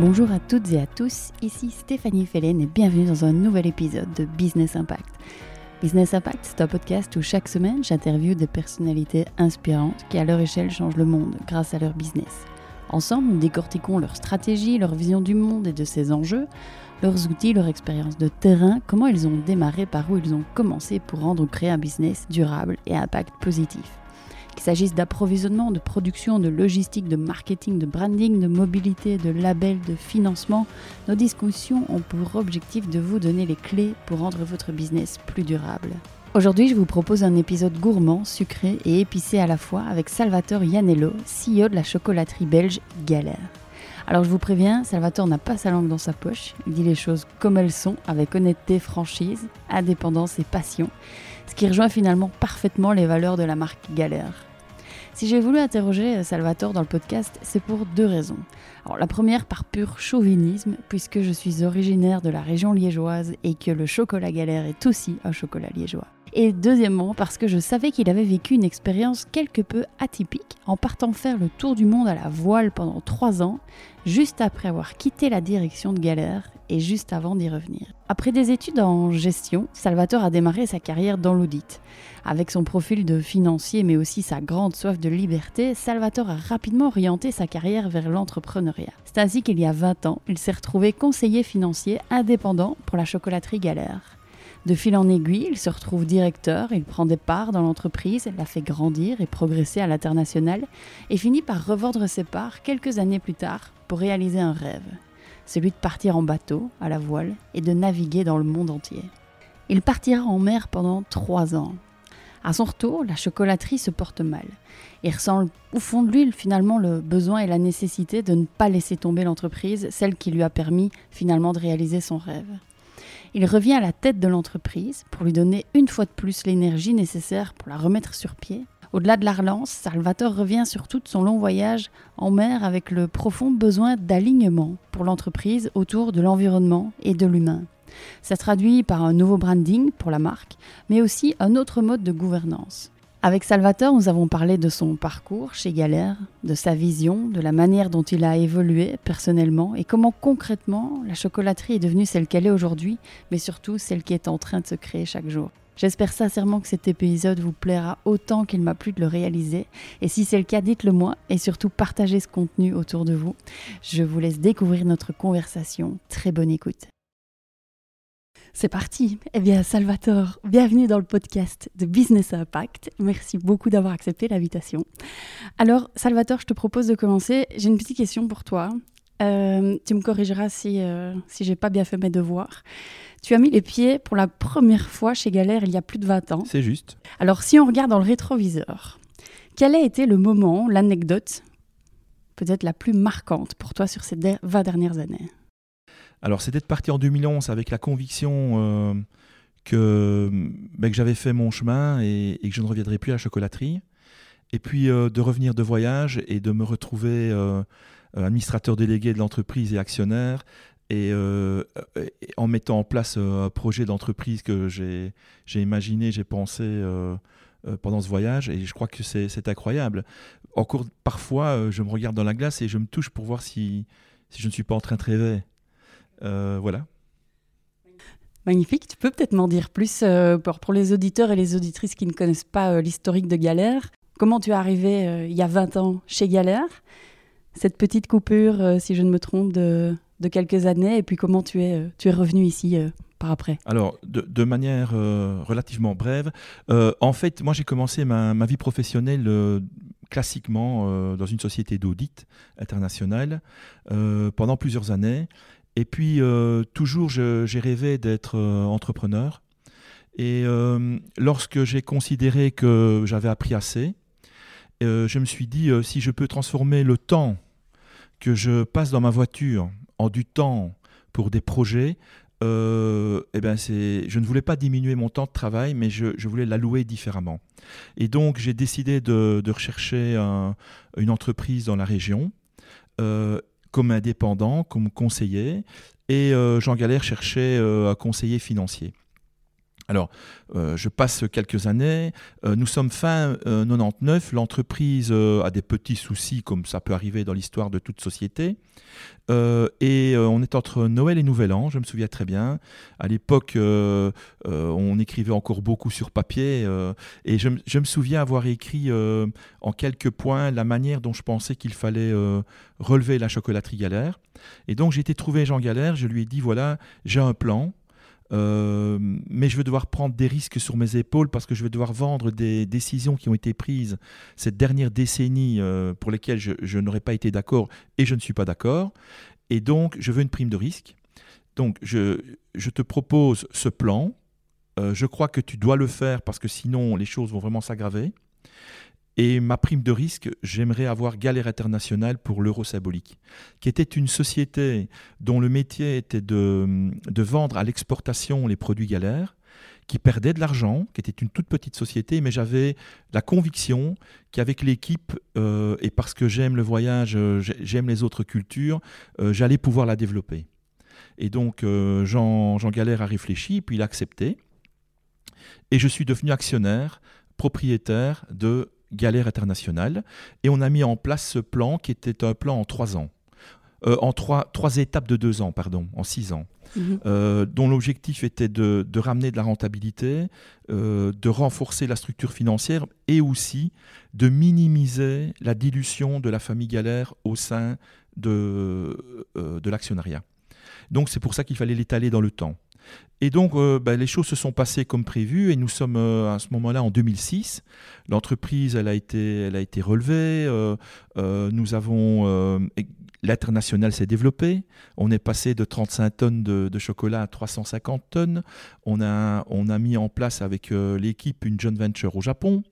Bonjour à toutes et à tous, ici Stéphanie Fellen et bienvenue dans un nouvel épisode de Business Impact. Business Impact, c'est un podcast où chaque semaine j'interviewe des personnalités inspirantes qui à leur échelle changent le monde grâce à leur business. Ensemble, nous décortiquons leur stratégie, leur vision du monde et de ses enjeux, leurs outils, leur expérience de terrain, comment ils ont démarré, par où ils ont commencé pour rendre ou créer un business durable et impact positif. Qu'il s'agisse d'approvisionnement, de production, de logistique, de marketing, de branding, de mobilité, de label, de financement, nos discussions ont pour objectif de vous donner les clés pour rendre votre business plus durable. Aujourd'hui, je vous propose un épisode gourmand, sucré et épicé à la fois avec Salvatore Ianello, CEO de la chocolaterie belge Galère. Alors je vous préviens, Salvatore n'a pas sa langue dans sa poche, il dit les choses comme elles sont, avec honnêteté, franchise, indépendance et passion, ce qui rejoint finalement parfaitement les valeurs de la marque Galère. Si j'ai voulu interroger Salvatore dans le podcast, c'est pour deux raisons. La première par pur chauvinisme, puisque je suis originaire de la région liégeoise et que le chocolat galère est aussi un chocolat liégeois. Et deuxièmement, parce que je savais qu'il avait vécu une expérience quelque peu atypique en partant faire le tour du monde à la voile pendant trois ans, juste après avoir quitté la direction de Galère et juste avant d'y revenir. Après des études en gestion, Salvatore a démarré sa carrière dans l'audit. Avec son profil de financier mais aussi sa grande soif de liberté, Salvatore a rapidement orienté sa carrière vers l'entrepreneuriat. C'est ainsi qu'il y a 20 ans, il s'est retrouvé conseiller financier indépendant pour la chocolaterie Galère. De fil en aiguille, il se retrouve directeur, il prend des parts dans l'entreprise, la fait grandir et progresser à l'international, et finit par revendre ses parts quelques années plus tard pour réaliser un rêve, celui de partir en bateau, à la voile, et de naviguer dans le monde entier. Il partira en mer pendant trois ans. À son retour, la chocolaterie se porte mal. Il ressent au fond de lui finalement le besoin et la nécessité de ne pas laisser tomber l'entreprise, celle qui lui a permis finalement de réaliser son rêve. Il revient à la tête de l'entreprise pour lui donner une fois de plus l'énergie nécessaire pour la remettre sur pied. Au-delà de la relance, Salvatore revient sur tout son long voyage en mer avec le profond besoin d'alignement pour l'entreprise autour de l'environnement et de l'humain. Ça se traduit par un nouveau branding pour la marque, mais aussi un autre mode de gouvernance. Avec Salvatore, nous avons parlé de son parcours chez Galère, de sa vision, de la manière dont il a évolué personnellement et comment concrètement la chocolaterie est devenue celle qu'elle est aujourd'hui, mais surtout celle qui est en train de se créer chaque jour. J'espère sincèrement que cet épisode vous plaira autant qu'il m'a plu de le réaliser. Et si c'est le cas, dites-le moi et surtout partagez ce contenu autour de vous. Je vous laisse découvrir notre conversation. Très bonne écoute. C'est parti. Eh bien, Salvatore, bienvenue dans le podcast de Business Impact. Merci beaucoup d'avoir accepté l'invitation. Alors, Salvatore, je te propose de commencer. J'ai une petite question pour toi. Euh, tu me corrigeras si, euh, si j'ai pas bien fait mes devoirs. Tu as mis les pieds pour la première fois chez Galère il y a plus de 20 ans. C'est juste. Alors, si on regarde dans le rétroviseur, quel a été le moment, l'anecdote, peut-être la plus marquante pour toi sur ces 20 dernières années? Alors, c'était de partir en 2011 avec la conviction euh, que, ben, que j'avais fait mon chemin et, que je ne reviendrai plus à la chocolaterie. Et puis euh, de revenir de voyage et de me retrouver administrateur délégué de l'entreprise et actionnaire. Et, en mettant en place un projet d'entreprise que j'ai imaginé, j'ai pensé pendant ce voyage. Et je crois que c'est incroyable. Encore parfois, je me regarde dans la glace et je me touche pour voir si, je ne suis pas en train de rêver. Euh, voilà. Magnifique. Tu peux peut-être m'en dire plus euh, pour, les auditeurs et les auditrices qui ne connaissent pas euh, l'historique de Galère. Comment tu es arrivé il y a 20 ans chez Galère? Cette petite coupure, si je ne me trompe, de, quelques années. Et puis comment tu es, tu es revenu ici par après Alors, de, manière relativement brève, en fait, moi j'ai commencé ma, vie professionnelle classiquement dans une société d'audit internationale pendant plusieurs années. Et puis, euh, toujours, j'ai rêvé d'être euh, entrepreneur. Et euh, lorsque j'ai considéré que j'avais appris assez, je me suis dit, si je peux transformer le temps que je passe dans ma voiture en du temps pour des projets, eh ben je ne voulais pas diminuer mon temps de travail, mais je, voulais l'allouer différemment. Et donc, j'ai décidé de, rechercher une entreprise dans la région comme indépendant, comme conseiller, et euh, Jean Galère cherchait euh, un conseiller financier. Alors, euh, je passe quelques années. Euh, nous sommes fin 99. L'entreprise a des petits soucis, comme ça peut arriver dans l'histoire de toute société. et on est entre Noël et Nouvel An, je me souviens très bien. À l'époque, on écrivait encore beaucoup sur papier. et je, je, me souviens avoir écrit en quelques points la manière dont je pensais qu'il fallait relever la chocolaterie Galère. Et donc, j'ai été trouver Jean Galère. Je lui ai dit voilà, j'ai un plan. Euh, mais je vais devoir prendre des risques sur mes épaules parce que je vais devoir vendre des décisions qui ont été prises cette dernière décennie euh, pour lesquelles je, n'aurais pas été d'accord et je ne suis pas d'accord. Et donc, je veux une prime de risque. Donc, je, je te propose ce plan. Euh, je crois que tu dois le faire parce que sinon, les choses vont vraiment s'aggraver. Et ma prime de risque, j'aimerais avoir Galère International pour l'euro symbolique, qui était une société dont le métier était de, vendre à l'exportation les produits Galère, qui perdait de l'argent, qui était une toute petite société, mais j'avais la conviction qu'avec l'équipe, euh, et parce que j'aime le voyage, euh, j'aime les autres cultures, euh, j'allais pouvoir la développer. Et donc Jean, Jean Galère a réfléchi, puis il a accepté. Et je suis devenu actionnaire, propriétaire de Galère internationale. Et on a mis en place ce plan qui était un plan en trois ans. Euh, en trois, trois étapes de deux ans, pardon, en six ans, mhm. euh, dont l'objectif était de, ramener de la rentabilité, euh, de renforcer la structure financière et aussi de minimiser la dilution de la famille Galère au sein de, de l'actionnariat. Donc c'est pour ça qu'il fallait l'étaler dans le temps. Et donc, euh, bah, les choses se sont passées comme prévu et nous sommes euh, à ce moment-là en 2006. L'entreprise, elle a été, elle a été relevée. Euh, nous avons L'international s'est développé. On est passé de 35 tonnes de, chocolat à 350 tonnes. On a, on a mis en place avec l'équipe une joint venture au Japon.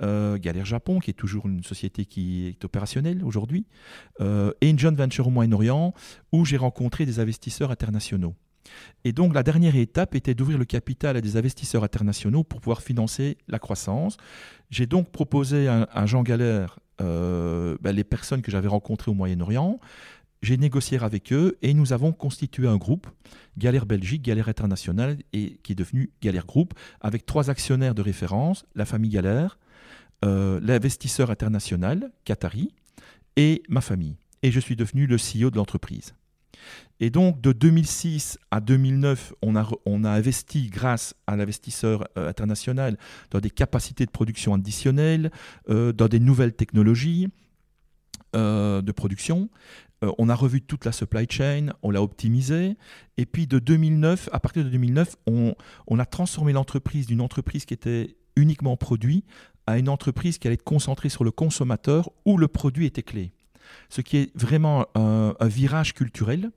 Galère Japon, qui est toujours une société qui est opérationnelle aujourd'hui, et une joint venture au Moyen-Orient, où j'ai rencontré des investisseurs internationaux. Et donc la dernière étape était d'ouvrir le capital à des investisseurs internationaux pour pouvoir financer la croissance. J'ai donc proposé à, Jean Galère euh, ben, les personnes que j'avais rencontrées au Moyen-Orient. J'ai négocié avec eux et nous avons constitué un groupe, Galère Belgique, Galère Internationale, et qui est devenu Galère Group, avec trois actionnaires de référence, la famille Galère, euh, l'investisseur international, Qatari, et ma famille. Et je suis devenu le CEO de l'entreprise. Et donc, de 2006 à 2009, on a, on a investi grâce à l'investisseur euh, international dans des capacités de production additionnelles, euh, dans des nouvelles technologies euh, de production. on a revu toute la supply chain, on l'a optimisée. Et puis, de 2009, à partir de 2009, on, on a transformé l'entreprise d'une entreprise qui était uniquement produit à une entreprise qui allait être concentrée sur le consommateur où le produit était clé ce qui est vraiment un, virage culturel.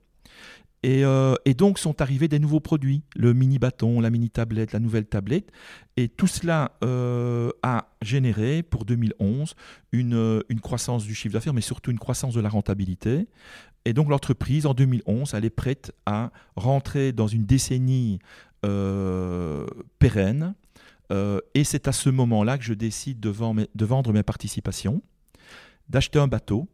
Euh, et, donc sont arrivés des nouveaux produits, le mini bâton, la mini tablette, la nouvelle tablette. Et tout cela euh, a généré pour 2011 une, une croissance du chiffre d'affaires, mais surtout une croissance de la rentabilité. Et donc l'entreprise, en 2011, elle est prête à rentrer dans une décennie euh, pérenne. et c'est à ce moment-là que je décide de vendre mes participations, d'acheter un bateau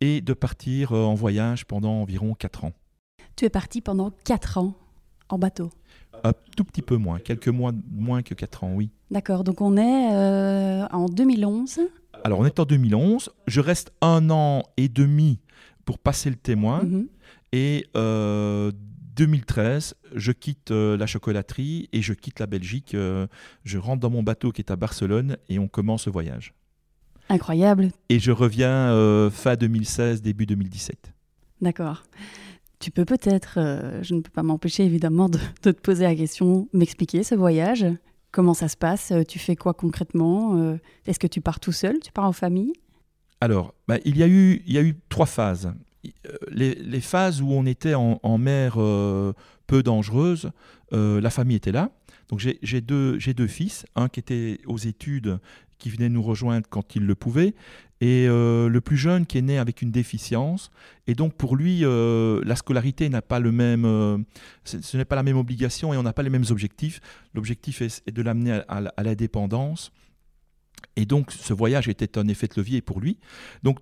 et de partir euh, en voyage pendant environ 4 ans. Tu es parti pendant 4 ans en bateau Un tout petit peu moins, quelques mois moins que 4 ans, oui. D'accord, donc on est euh, en 2011 Alors on est en 2011, je reste un an et demi pour passer le témoin mhm. et 2013, euh, je quitte la chocolaterie et je quitte la Belgique. je rentre dans mon bateau qui est à Barcelone et on commence le voyage. Incroyable. Et je reviens euh, fin 2016, début 2017. D'accord. Tu peux peut-être, euh, je ne peux pas m'empêcher évidemment de, te poser la question, m'expliquer ce voyage Comment ça se passe? Tu fais quoi concrètement? Euh, Est-ce que tu pars tout seul? Tu pars en famille? Alors, bah, il, y a eu, il y a eu trois phases. Les, phases où on était en, en mer peu dangereuse, la famille était là. Donc j'ai deux, deux fils, un qui était aux études qui venait nous rejoindre quand il le pouvait, et euh, le plus jeune qui est né avec une déficience. Et donc pour lui, euh, la scolarité n'a pas le même, euh, ce n'est pas la même obligation et on n'a pas les mêmes objectifs. L'objectif est, de l'amener à, à, la dépendance. Et donc ce voyage était un effet de levier pour lui. Donc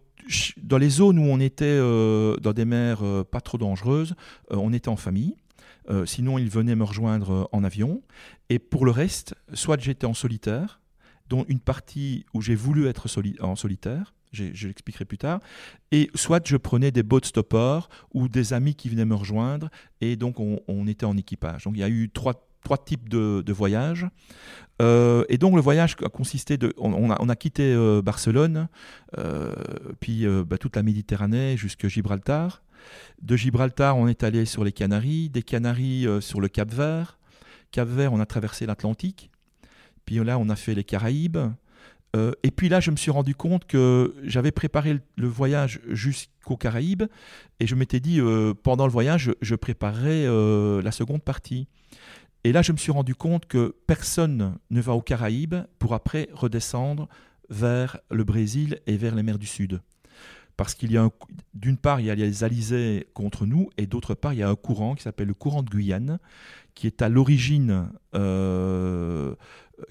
dans les zones où on était dans des mers pas trop dangereuses, on était en famille. sinon, il venait me rejoindre en avion. Et pour le reste, soit j'étais en solitaire, dont une partie où j'ai voulu être en solitaire, je l'expliquerai plus tard, et soit je prenais des boat stoppers ou des amis qui venaient me rejoindre, et donc on, était en équipage. Donc il y a eu trois, types de, voyages. Euh, et donc le voyage a consisté de... On, a, quitté euh, Barcelone, euh, puis bah, toute la Méditerranée jusqu'à Gibraltar. De Gibraltar, on est allé sur les Canaries, des Canaries sur le Cap Vert. Cap Vert, on a traversé l'Atlantique. Puis là, on a fait les Caraïbes. Euh, et puis là, je me suis rendu compte que j'avais préparé le, voyage jusqu'aux Caraïbes et je m'étais dit, euh, pendant le voyage, je, préparerais euh, la seconde partie. Et là, je me suis rendu compte que personne ne va aux Caraïbes pour après redescendre vers le Brésil et vers les mers du Sud. Parce qu'il y a, d'une part, il y a les alizés contre nous, et d'autre part, il y a un courant qui s'appelle le courant de Guyane, qui est à l'origine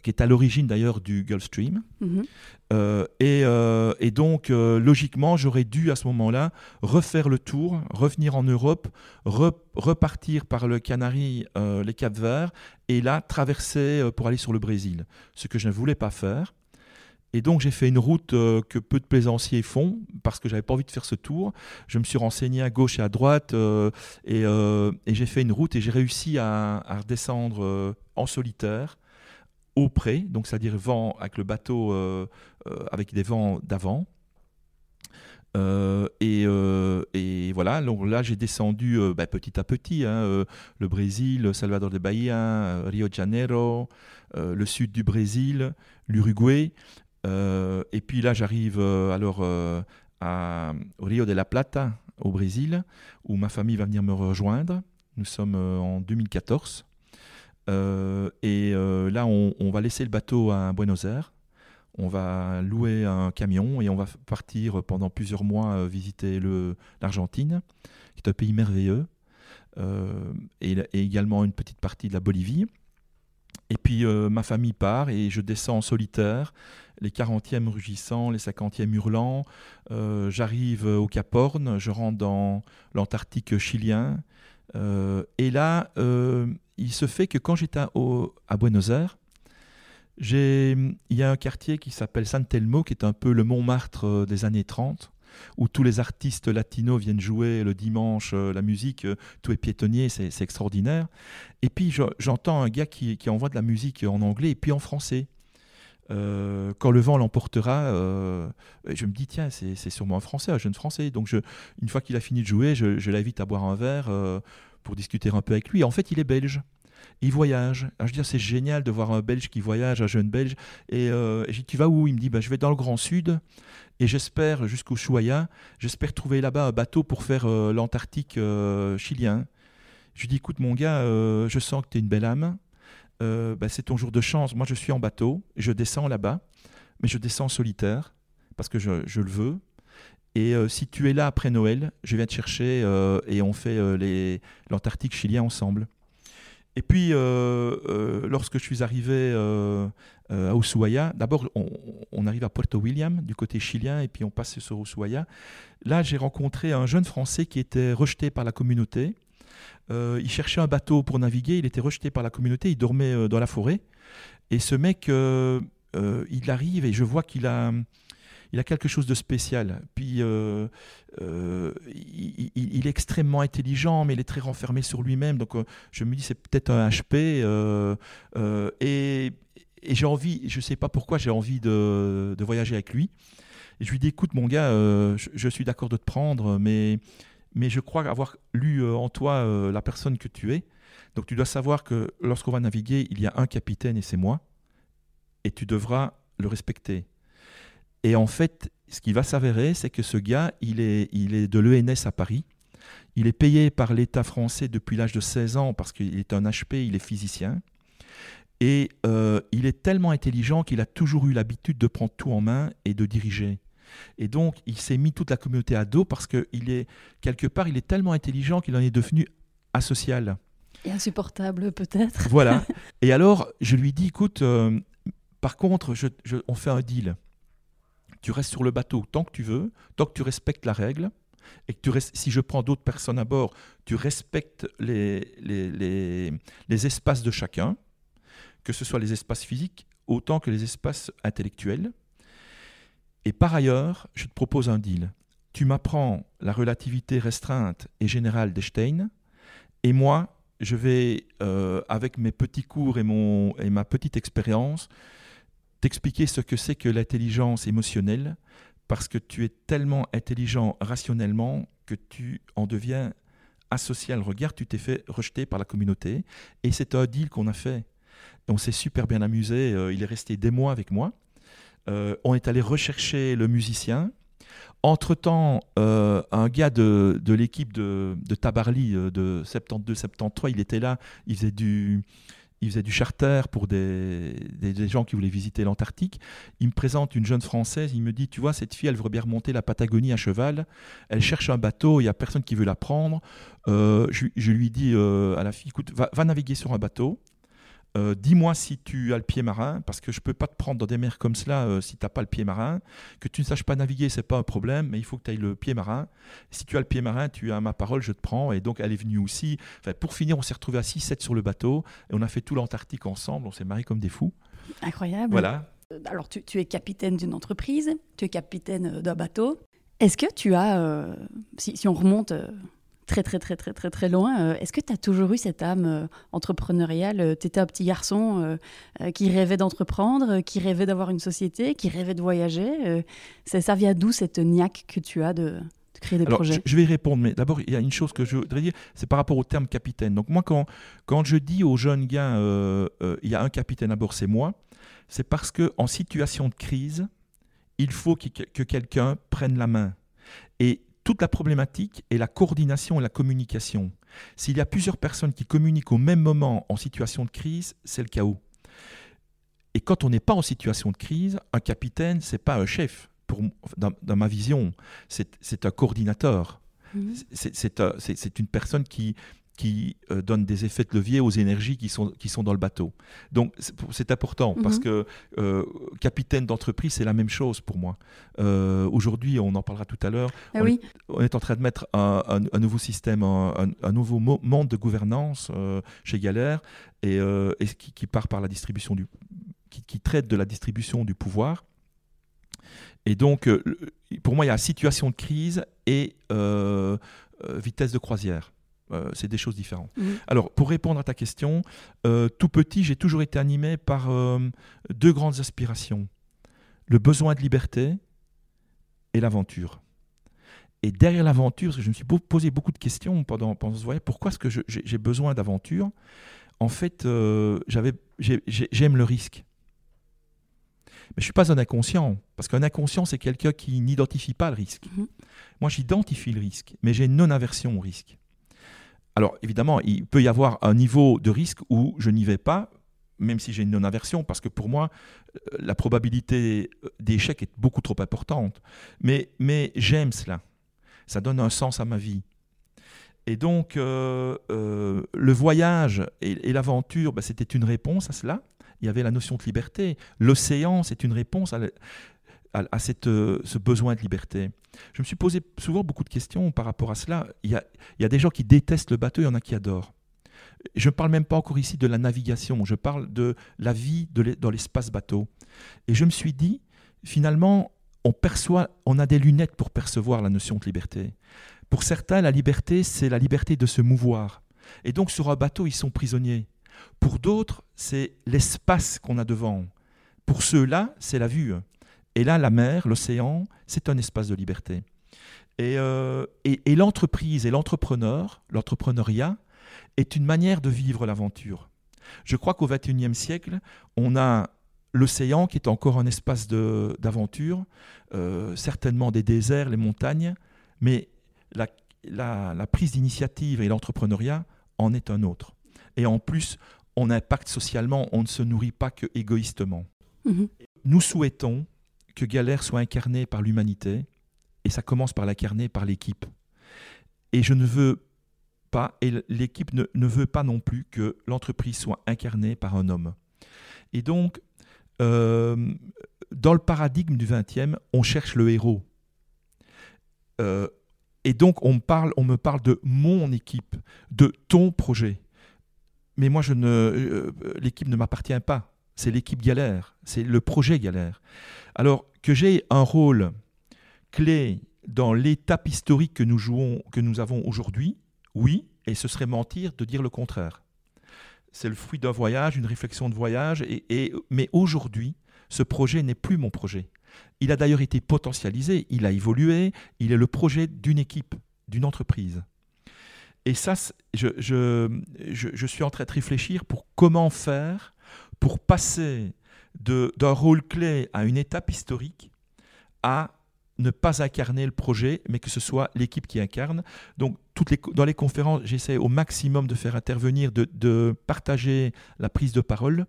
qui est à l'origine d'ailleurs du Gulf Stream. Mhm. Euh, euh, et, donc, euh, logiquement, j'aurais dû à ce moment-là refaire le tour, revenir en Europe, repartir par le Canary, les Cap Verts, et là, traverser pour aller sur le Brésil. Ce que je ne voulais pas faire. Et donc j'ai fait une route que peu de plaisanciers font parce que j'avais pas envie de faire ce tour. Je me suis renseigné à gauche et à droite et, j'ai fait une route et j'ai réussi à, à redescendre en solitaire au près, donc c'est-à-dire vent avec le bateau euh, euh, avec des vents d'avant. Euh, et, voilà, donc là j'ai descendu bah, petit à petit hein, le Brésil, Salvador de Bahia, Rio de Janeiro, le sud du Brésil, l'Uruguay. et puis là j'arrive alors à, Rio de la Plata au Brésil, où ma famille va venir me rejoindre. Nous sommes en 2014. Euh, et euh, là, on, va laisser le bateau à Buenos Aires. On va louer un camion et on va partir pendant plusieurs mois euh, visiter l'Argentine, qui est un pays merveilleux, et, également une petite partie de la Bolivie. Et puis ma famille part et je descends en solitaire, les 40e rugissants, les 50e hurlants. J'arrive au Cap Horn, je rentre dans l'Antarctique chilien. Et là, il se fait que quand j'étais à, Buenos Aires, il y a un quartier qui s'appelle San Telmo, qui est un peu le Montmartre euh, des années 30, où tous les artistes latinos viennent jouer le dimanche euh, la musique, euh, tout est piétonnier, c'est extraordinaire. Et puis j'entends un gars qui, envoie de la musique en anglais et puis en français. Quand le vent l'emportera, je me dis, tiens, c'est sûrement un Français, un jeune Français. Donc, je, une fois qu'il a fini de jouer, je, l'invite à boire un verre pour discuter un peu avec lui. En fait, il est belge. Il voyage. je dis, c'est génial de voir un Belge qui voyage, un jeune Belge. Et euh, je dis, tu vas où? Il me dit, bah, je vais dans le Grand Sud et j'espère jusqu'au Chouaya, j'espère trouver là-bas un bateau pour faire euh, l'Antarctique euh, chilien. Je lui dis, écoute mon gars, je sens que tu es une belle âme. Bah, c'est ton jour de chance. Moi, je suis en bateau, je descends là-bas, mais je descends en solitaire parce que je, le veux. Et euh, si tu es là après Noël, je viens te chercher euh, et on fait euh, l'Antarctique chilien ensemble. Et puis, lorsque je suis arrivé à Ushuaia, d'abord, on, arrive à Puerto William, du côté chilien, et puis on passe sur Ushuaia. Là, j'ai rencontré un jeune Français qui était rejeté par la communauté. Il cherchait un bateau pour naviguer, il était rejeté par la communauté, il dormait dans la forêt. Et ce mec, il arrive et je vois qu'il a il a quelque chose de spécial. Puis euh, euh, il, est extrêmement intelligent, mais il est très renfermé sur lui-même. Donc euh, je me dis c'est peut-être un HP. et, j'ai envie, je ne sais pas pourquoi, j'ai envie de, voyager avec lui. Et je lui dis écoute mon gars, je, suis d'accord de te prendre, mais, mais je crois avoir lu en toi la personne que tu es. Donc tu dois savoir que lorsqu'on va naviguer, il y a un capitaine et c'est moi. Et tu devras le respecter. Et en fait, ce qui va s'avérer, c'est que ce gars, il est, il est de l'ENS à Paris. Il est payé par l'État français depuis l'âge de 16 ans parce qu'il est un HP, il est physicien. Et euh, il est tellement intelligent qu'il a toujours eu l'habitude de prendre tout en main et de diriger. Et donc, il s'est mis toute la communauté à dos parce qu'il est, quelque part, il est tellement intelligent qu'il en est devenu asocial. Et insupportable, peut-être. Voilà. Et alors, je lui dis, écoute, euh, par contre, on fait un deal tu restes sur le bateau tant que tu veux, tant que tu respectes la règle, et que tu si je prends d'autres personnes à bord, tu respectes les, les, les, espaces de chacun, que ce soit les espaces physiques autant que les espaces intellectuels. Et par ailleurs, je te propose un deal. Tu m'apprends la relativité restreinte et générale d'Einstein, et moi, je vais, euh, avec mes petits cours et, mon, et ma petite expérience, t'expliquer ce que c'est que l'intelligence émotionnelle, parce que tu es tellement intelligent rationnellement que tu en deviens associé à le regard, tu t'es fait rejeter par la communauté. Et c'est un deal qu'on a fait. On s'est super bien amusé. Euh, il est resté des mois avec moi. Euh, on est allé rechercher le musicien. Entre-temps, euh, un gars de, l'équipe de, de, Tabarly de 72-73, il était là, il faisait du, il faisait du charter pour des, des, gens qui voulaient visiter l'Antarctique. Il me présente une jeune Française, il me dit, tu vois, cette fille, elle veut bien remonter la Patagonie à cheval, elle cherche un bateau, il n'y a personne qui veut la prendre. Euh, je, lui dis euh, à la fille, écoute, va, naviguer sur un bateau, euh, dis-moi si tu as le pied marin, parce que je ne peux pas te prendre dans des mers comme cela euh, si tu n'as pas le pied marin. Que tu ne saches pas naviguer, c'est pas un problème, mais il faut que tu aies le pied marin. Si tu as le pied marin, tu as ma parole, je te prends. Et donc, elle est venue aussi. Enfin, pour finir, on s'est retrouvés à 6-7 sur le bateau, et on a fait tout l'Antarctique ensemble, on s'est mariés comme des fous. Incroyable. Voilà. Euh, alors, tu, tu es capitaine d'une entreprise, tu es capitaine d'un bateau. Est-ce que tu as, si, si, on remonte très très très très très très loin. Euh, est-ce que tu as toujours eu cette âme euh, entrepreneuriale euh, Tu étais un petit garçon qui rêvait d'entreprendre, qui rêvait d'avoir une société, qui rêvait de voyager. ça, ça vient d'où cette niaque que tu as de, créer des projets? je, vais y répondre, mais d'abord, il y a une chose que je voudrais dire, c'est par rapport au terme capitaine. Donc moi, quand, quand je dis aux jeunes gars, il y a un capitaine à bord, c'est moi, c'est parce qu'en situation de crise, il faut que, que quelqu'un prenne la main. Et toute la problématique est la coordination et la communication. S'il y a plusieurs personnes qui communiquent au même moment en situation de crise, c'est le chaos. Et quand on n'est pas en situation de crise, un capitaine, c'est pas un chef. Pour, dans, ma vision, c'est un coordinateur. Mmh. C'est une personne qui, qui euh, donne des effets de levier aux énergies qui sont, qui sont dans le bateau. Donc c'est important mhm. parce que euh, capitaine d'entreprise, c'est la même chose pour moi. Euh, aujourd'hui, on en parlera tout à l'heure, ah on, est en train de mettre un, nouveau système, un, nouveau monde de gouvernance chez Galère et, et qui, part par la distribution du, qui, qui, traite de la distribution du pouvoir. Et donc, pour moi, il y a situation de crise et vitesse de croisière. Euh, c'est des choses différentes. Mhm. Alors, pour répondre à ta question, euh, tout petit, j'ai toujours été animé par euh, deux grandes aspirations. Le besoin de liberté et l'aventure. Et derrière l'aventure, parce que je me suis posé beaucoup de questions pendant, pendant ce voyage, pourquoi est-ce que j'ai besoin d'aventure? En fait, j'aime le risque. Mais je ne suis pas un inconscient, parce qu'un inconscient, c'est quelqu'un qui n'identifie pas le risque. Mhm. Moi, j'identifie le risque, mais j'ai une non-aversion au risque. Alors évidemment, il peut y avoir un niveau de risque où je n'y vais pas, même si j'ai une non-aversion, parce que pour moi, euh, la probabilité euh, d'échec est beaucoup trop importante. Mais, j'aime cela. Ça donne un sens à ma vie. Et donc, euh, le voyage et, l'aventure, bah, c'était une réponse à cela. Il y avait la notion de liberté. L'océan, c'est une réponse à, à, cette, euh, ce besoin de liberté. Je me suis posé souvent beaucoup de questions par rapport à cela. Il y a, il y a des gens qui détestent le bateau, il y en a qui adorent. Je ne parle même pas encore ici de la navigation, je parle de la vie dans l'espace bateau. Et je me suis dit, finalement, on perçoit, on a des lunettes pour percevoir la notion de liberté. Pour certains, la liberté, c'est la liberté de se mouvoir. Et donc, sur un bateau, ils sont prisonniers. Pour d'autres, c'est l'espace qu'on a devant. Pour ceux-là, c'est la vue. Et là, la mer, l'océan, c'est un espace de liberté. Euh, et, l'entreprise et l'entrepreneur, l'entrepreneuriat, est une manière de vivre l'aventure. Je crois qu'au XXIe siècle, on a l'océan qui est encore un espace d'aventure, euh, certainement des déserts, les montagnes, mais la, prise d'initiative et l'entrepreneuriat en est un autre. Et en plus, on impacte socialement, on ne se nourrit pas que égoïstement. Mm-hmm. Nous souhaitons que Galère soit incarné par l'humanité, et ça commence par l'incarner par l'équipe. Et je ne veux pas, et l'équipe ne, veut pas non plus que l'entreprise soit incarnée par un homme. Et donc, euh, dans le paradigme du 20e, on cherche le héros. Euh, et donc on me, parle, on me parle de mon équipe, de ton projet. Mais moi, je ne, euh, l'équipe ne m'appartient pas. C'est l'équipe galère, c'est le projet galère. Alors que j'ai un rôle clé dans l'étape historique que nous jouons, que nous avons aujourd'hui, oui, et ce serait mentir de dire le contraire. C'est le fruit d'un voyage, une réflexion de voyage, mais aujourd'hui, ce projet n'est plus mon projet. Il a d'ailleurs été potentialisé, il a évolué, il est le projet d'une équipe, d'une entreprise. Et ça, je, suis en train de réfléchir pour comment faire pour passer d'un rôle clé à une étape historique à ne pas incarner le projet, mais que ce soit l'équipe qui incarne. Donc, toutes les, dans les conférences, j'essaie au maximum de faire intervenir, de, de partager la prise de parole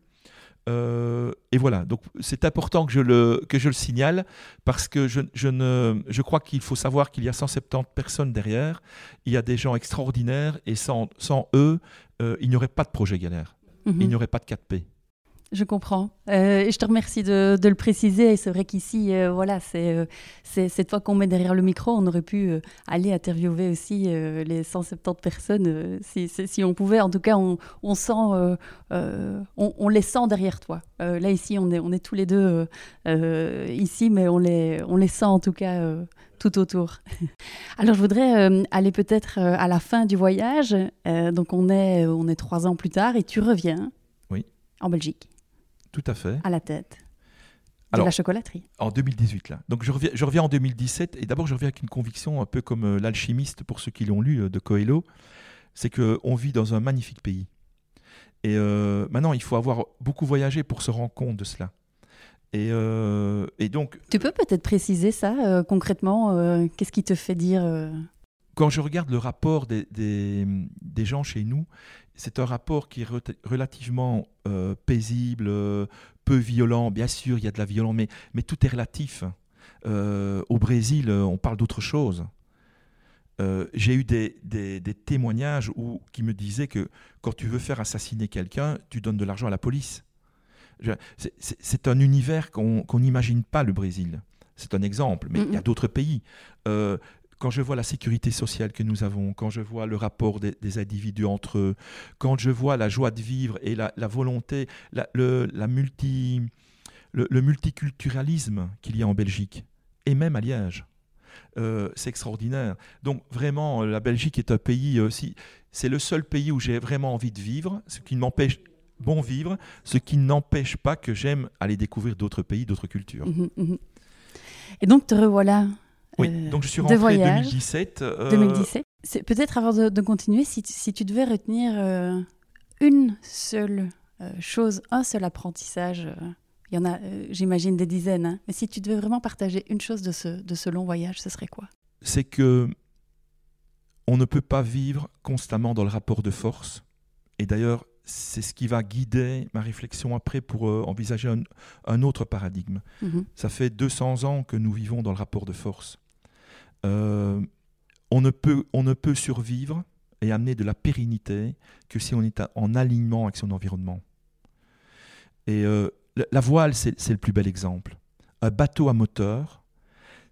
euh, et voilà, donc c'est important que je, le, que je le signale parce que je, je, ne, je crois qu'il faut savoir qu'il y a 170 personnes derrière, il y a des gens extraordinaires et sans, sans eux, euh, il n'y aurait pas de projet galère, mhm. il n'y aurait pas de 4P. Je comprends. Euh, et je te remercie de, le préciser. Et c'est vrai qu'ici, euh, voilà, c'est euh, cette fois qu'on met derrière le micro. On aurait pu aller interviewer aussi les 170 personnes si, si, on pouvait. En tout cas, on, on sent, on, les sent derrière toi. là, ici, on est, on est tous les deux ici, mais on les, on les sent en tout cas tout autour. Alors je voudrais aller peut-être à la fin du voyage. donc on est, on est trois ans plus tard et tu reviens oui. en Belgique. Tout à fait. À la tête. de la chocolaterie. En 2018, là. Donc je reviens, je reviens en 2017, et d'abord je reviens avec une conviction, un peu comme euh, l'alchimiste, pour ceux qui l'ont lu, euh, de Coelho, c'est qu'on vit dans un magnifique pays. Et euh, maintenant, il faut avoir beaucoup voyagé pour se rendre compte de cela. Et, et donc... Tu peux peut-être préciser ça concrètement Qu'est-ce qui te fait dire Quand je regarde le rapport des, des, des gens chez nous, c'est un rapport qui est relativement euh, paisible, euh, peu violent. Bien sûr, il y a de la violence, mais, mais tout est relatif. Euh, au Brésil, on parle d'autre chose. J'ai eu des, des, témoignages où, qui me disaient que quand tu veux faire assassiner quelqu'un, tu donnes de l'argent à la police. C'est un univers qu'on n'imagine pas, le Brésil. C'est un exemple, mais il y a d'autres pays quand je vois la sécurité sociale que nous avons, quand je vois le rapport des, individus entre eux, quand je vois la joie de vivre et la, volonté, le, la multiculturalisme qu'il y a en Belgique, et même à Liège. Euh, c'est extraordinaire. Donc vraiment, la Belgique est un pays. Euh, c'est le seul pays où j'ai vraiment envie de vivre, ce qui m'empêche bon vivre, ce qui n'empêche pas que j'aime aller découvrir d'autres pays, d'autres cultures. Mmh mmh et donc te revoilà oui, euh, donc je suis rentré en 2017. 2017. Peut-être avant de, continuer, si, si, tu devais retenir euh, une seule euh, chose, un seul apprentissage, il y en a, j'imagine, des dizaines, hein, mais si tu devais vraiment partager une chose de ce, de ce long voyage, ce serait quoi? C'est que on ne peut pas vivre constamment dans le rapport de force. Et d'ailleurs, c'est ce qui va guider ma réflexion après pour envisager un, autre paradigme. Mhm. Ça fait 200 ans que nous vivons dans le rapport de force. Euh, on, ne peut, survivre et amener de la pérennité que si on est en alignement avec son environnement. Et euh, la voile, c'est le plus bel exemple. Un bateau à moteur,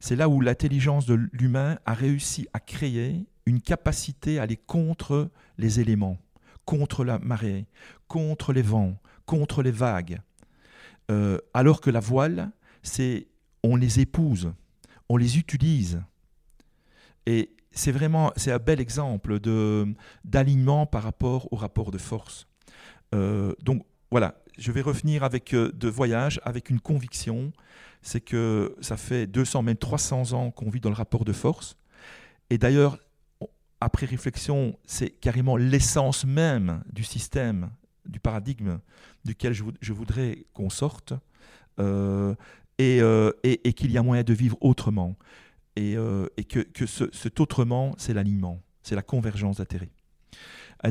c'est là où l'intelligence de l'humain a réussi à créer une capacité à aller contre les éléments, contre la marée, contre les vents, contre les vagues. Euh, alors que la voile, c'est on les épouse, on les utilise. Et c'est vraiment c'est un bel exemple de, d'alignement par rapport au rapport de force. Euh, donc voilà, je vais revenir avec euh, de voyage, avec une conviction, c'est que ça fait 200, même 300 ans qu'on vit dans le rapport de force. Et d'ailleurs, après réflexion, c'est carrément l'essence même du système, du paradigme duquel je, voudrais qu'on sorte, euh, et, qu'il y a moyen de vivre autrement et, euh, que, cet autrement, c'est l'alignement, c'est la convergence d'intérêts.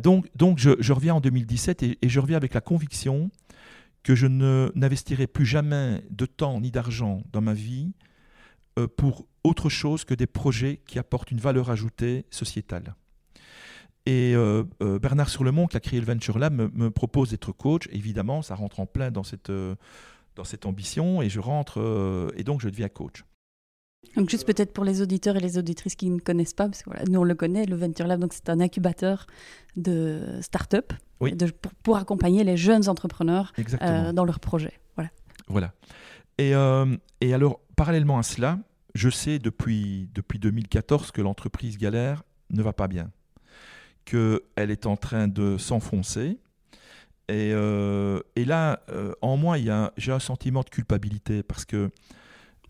Donc, donc je, reviens en 2017 et, je reviens avec la conviction que je n'investirai plus jamais de temps ni d'argent dans ma vie euh, pour autre chose que des projets qui apportent une valeur ajoutée sociétale. Donc juste peut-être pour les auditeurs et les auditrices qui ne connaissent pas, parce que voilà, nous on le connaît, le Venture Lab, donc c'est un incubateur de start-up de, pour, accompagner les jeunes entrepreneurs euh, dans leurs projets. Voilà. Voilà. Et, euh, et, alors, parallèlement à cela, je sais depuis, depuis 2014 que l'entreprise Galère ne va pas bien, qu'elle est en train de s'enfoncer. Et, euh, et là, en moi, j'ai un sentiment de culpabilité parce que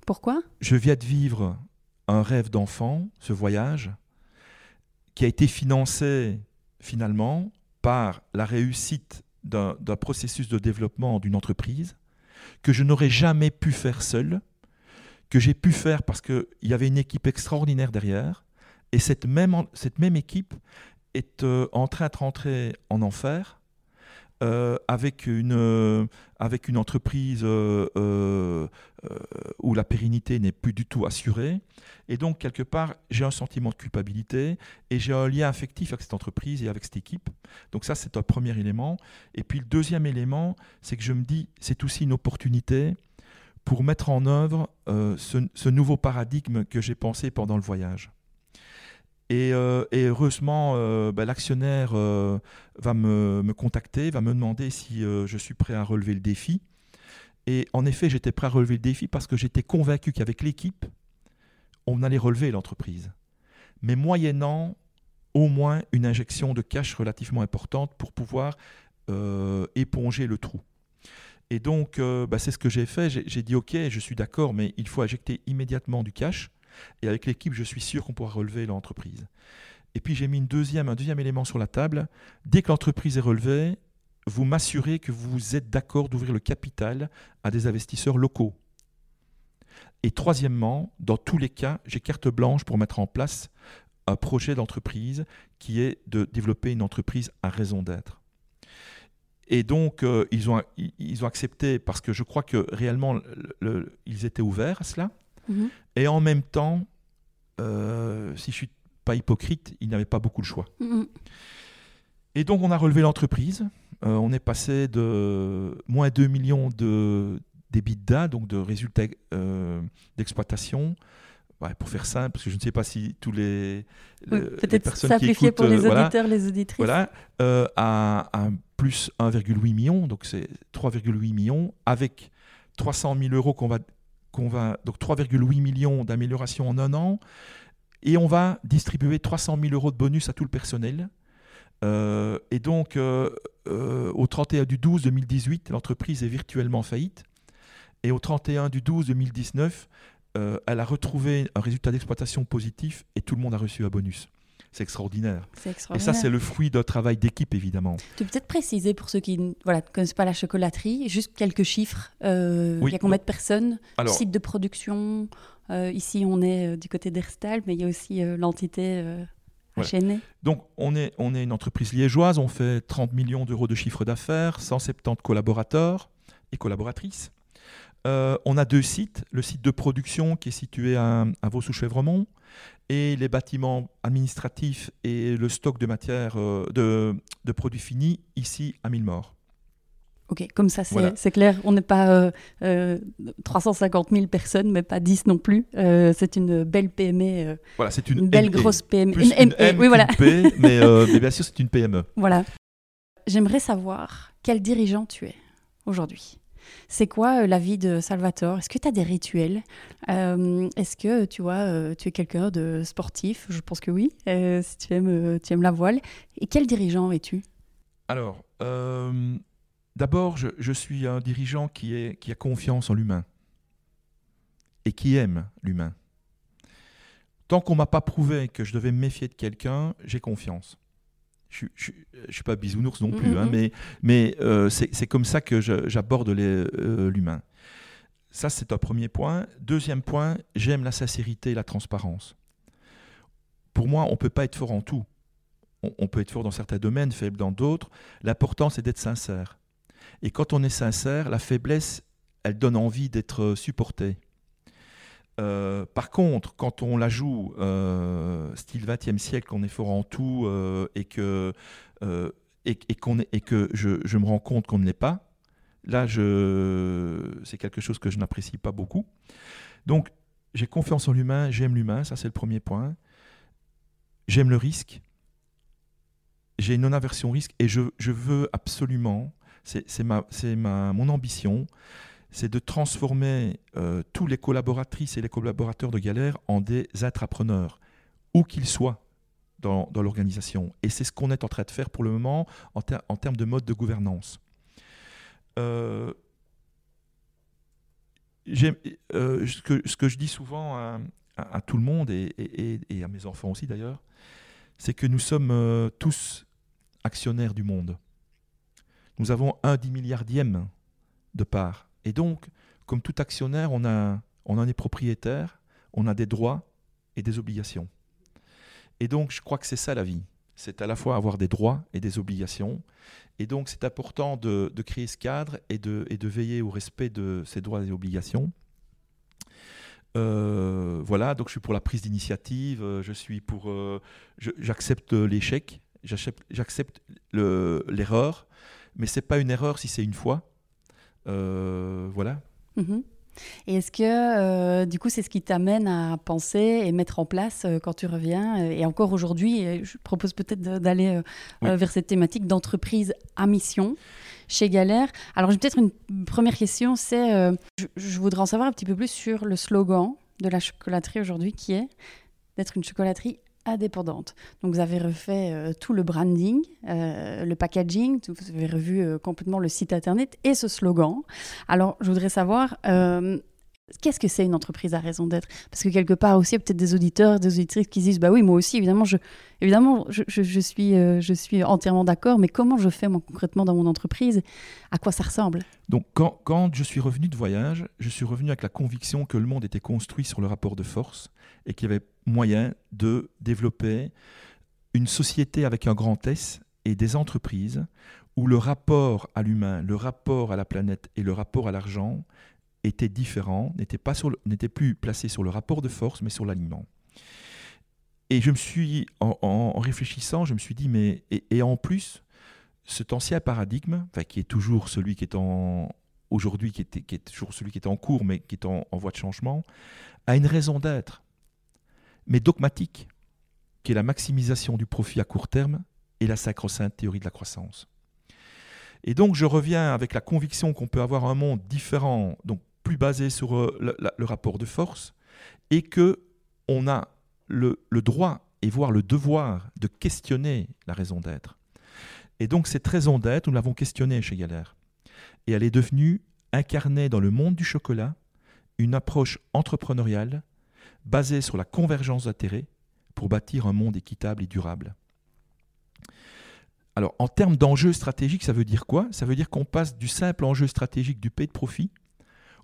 pourquoi? Je viens de vivre un rêve d'enfant, ce voyage, qui a été financé finalement par la réussite d'un processus de développement d'une entreprise que je n'aurais jamais pu faire seul, que j'ai pu faire parce qu'il y avait une équipe extraordinaire derrière, et cette même, équipe est euh, en train de rentrer en enfer euh, avec, une, euh, avec une entreprise où la pérennité n'est plus du tout assurée. Et donc, quelque part, j'ai un sentiment de culpabilité et j'ai un lien affectif avec cette entreprise et avec cette équipe. Donc ça, c'est un premier élément. Et puis le deuxième élément, c'est que je me dis, c'est aussi une opportunité pour mettre en œuvre ce, ce nouveau paradigme que j'ai pensé pendant le voyage. Euh, et, heureusement, euh, bah, l'actionnaire euh, va me, contacter, va me demander si je suis prêt à relever le défi. Et en effet, j'étais prêt à relever le défi parce que j'étais convaincu qu'avec l'équipe, on allait relever l'entreprise. Mais moyennant au moins une injection de cash relativement importante pour pouvoir éponger le trou. Et donc, bah, c'est ce que j'ai fait. J'ai dit, OK, je suis d'accord, mais il faut injecter immédiatement du cash. Et avec l'équipe, je suis sûr qu'on pourra relever l'entreprise. Et puis j'ai mis un deuxième élément sur la table. Dès que l'entreprise est relevée, vous m'assurez que vous êtes d'accord d'ouvrir le capital à des investisseurs locaux. Et troisièmement, dans tous les cas, j'ai carte blanche pour mettre en place un projet d'entreprise qui est de développer une entreprise à raison d'être. Et donc, euh, ils, ont, ils ont accepté parce que je crois que réellement, ils étaient ouverts à cela. Mhm. Et en même temps, euh, si je suis pas hypocrite, il n'avait pas beaucoup de choix. Mhm. Et donc on a relevé l'entreprise. Euh, on est passé de moins 2 millions de d'EBITDA, donc de résultats euh, d'exploitation. pour faire simple, parce que je ne sais pas si tous les, peut-être simplifier pour les auditeurs, les auditrices. Voilà, à, à, plus 1,8 million, donc c'est 3,8 millions, avec 300 000 euros qu'on va qu'on va donc 3,8 millions d'améliorations en un an, et on va distribuer 300 000 euros de bonus à tout le personnel. Euh, et donc, euh, euh, au 31 du 12 2018, l'entreprise est virtuellement faillite. Et au 31 du 12 2019, elle a retrouvé un résultat d'exploitation positif et tout le monde a reçu un bonus. C'est extraordinaire. Et ça, c'est le fruit d'un travail d'équipe, évidemment. Tu peux peut-être préciser pour ceux qui ne connaissent pas la chocolaterie, juste quelques chiffres. Euh, il y a combien de personnes Alors, Site de production euh, Ici, on est euh, du côté d'Erstal, mais il y a aussi l'entité Donc, on est, on est une entreprise liégeoise. On fait 30 millions d'euros de chiffre d'affaires, 170 collaborateurs et collaboratrices. on a deux sites. Le site de production qui est situé à, à Vaux-sous-Chevremont et les bâtiments administratifs et le stock de matières, euh, de, de, produits finis ici à Millemort. Ok, comme ça c'est clair. On n'est pas euh, 350 euh, 000 personnes, mais pas 10 non plus. Euh, c'est une belle PME. voilà, c'est une, belle grosse PME. Plus une, M, oui, voilà. P, mais, mais bien sûr c'est une PME. Voilà. J'aimerais savoir quel dirigeant tu es aujourd'hui. C'est quoi euh, la vie de Salvatore? Est-ce que tu as des rituels? Euh, Est-ce que tu vois, euh, tu es quelqu'un de sportif? Je pense que oui, si tu aimes, tu aimes la voile. Et quel dirigeant es-tu? Alors, d'abord, je, suis un dirigeant qui, est, qui a confiance en l'humain et qui aime l'humain. Tant qu'on m'a pas prouvé que je devais me méfier de quelqu'un, j'ai confiance je ne suis pas bisounours non plus, hein, mm-hmm. mais, mais euh, c'est comme ça que j'aborde euh, l'humain. ça, c'est un premier point. Deuxième point, j'aime la sincérité et la transparence. Pour moi, on ne peut pas être fort en tout. On, peut être fort dans certains domaines, faible dans d'autres. L'important, c'est d'être sincère. Et quand on est sincère, la faiblesse, elle donne envie d'être supportée. Euh, par contre, quand on la joue euh, style 20e siècle, qu'on est fort en tout euh, et que, et, qu'on et que je, me rends compte qu'on ne l'est pas, là, c'est quelque chose que je n'apprécie pas beaucoup. Donc, j'ai confiance en l'humain, j'aime l'humain, ça c'est le premier point. J'aime le risque. J'ai une non-aversion risque et je veux absolument, c'est mon ambition, c'est de transformer euh, tous les collaboratrices et les collaborateurs de Galère en des intrapreneurs, où qu'ils soient dans, l'organisation. Et c'est ce qu'on est en train de faire pour le moment en, termes de mode de gouvernance. Euh, euh, ce, que, je dis souvent à, tout le monde et, à mes enfants aussi d'ailleurs, c'est que nous sommes tous actionnaires du monde. Nous avons un dix milliardième de part. Et donc, comme tout actionnaire, on, en est propriétaire, on a des droits et des obligations. Et donc, je crois que c'est ça la vie. C'est à la fois avoir des droits et des obligations. Et donc, c'est important de, créer ce cadre et de, et de, veiller au respect de ces droits et obligations. Euh, voilà, donc je suis pour la prise d'initiative, euh, je suis pour, euh, j'accepte l'échec, j'accepte l'erreur, mais c'est pas une erreur si c'est une fois. voilà. Mm-hmm. Et est-ce que, euh, du coup, c'est ce qui t'amène à penser et mettre en place euh, quand tu reviens euh, Et encore aujourd'hui, je propose peut-être d'aller vers cette thématique d'entreprise à mission chez Galère. Alors, j'ai peut-être une première question, c'est, je, je, voudrais en savoir un petit peu plus sur le slogan de la chocolaterie aujourd'hui, qui est d'être une chocolaterie indépendante. Donc vous avez refait euh, tout le branding, euh, le packaging, vous avez revu euh, complètement le site internet et ce slogan. Alors je voudrais savoir, qu'est-ce que c'est une entreprise à raison d'être? Parce que quelque part aussi, il y a peut-être des auditeurs, des auditrices qui disent, bah oui, moi aussi, évidemment, je, évidemment, je, suis, je suis entièrement d'accord, mais comment je fais concrètement dans mon entreprise? À quoi ça ressemble? Donc quand, quand je suis revenu de voyage, je suis revenu avec la conviction que le monde était construit sur le rapport de force et qu'il y avait moyen de développer une société avec un grand S et des entreprises où le rapport à l'humain, le rapport à la planète et le rapport à l'argent étaient différents, n'étaient, plus placés sur le rapport de force, mais sur l'aliment. Et je me suis, en, réfléchissant, je me suis dit, mais et, en plus, cet ancien paradigme, qui est toujours celui qui est en aujourd'hui, qui est toujours celui qui est en cours, mais qui est en voie de changement, a une raison d'être mais dogmatique, qui est la maximisation du profit à court terme et la sacro-sainte théorie de la croissance. Et donc je reviens avec la conviction qu'on peut avoir un monde différent, donc plus basé sur euh, le, rapport de force, et que on a le, droit et voire le devoir de questionner la raison d'être. Et donc cette raison d'être, nous l'avons questionnée chez Galère. Et elle est devenue incarnée dans le monde du chocolat une approche entrepreneuriale basé sur la convergence d'intérêts pour bâtir un monde équitable et durable. Alors, en termes d'enjeux stratégiques, ça veut dire quoi? Ça veut dire qu'on passe du simple enjeu stratégique du pay de profit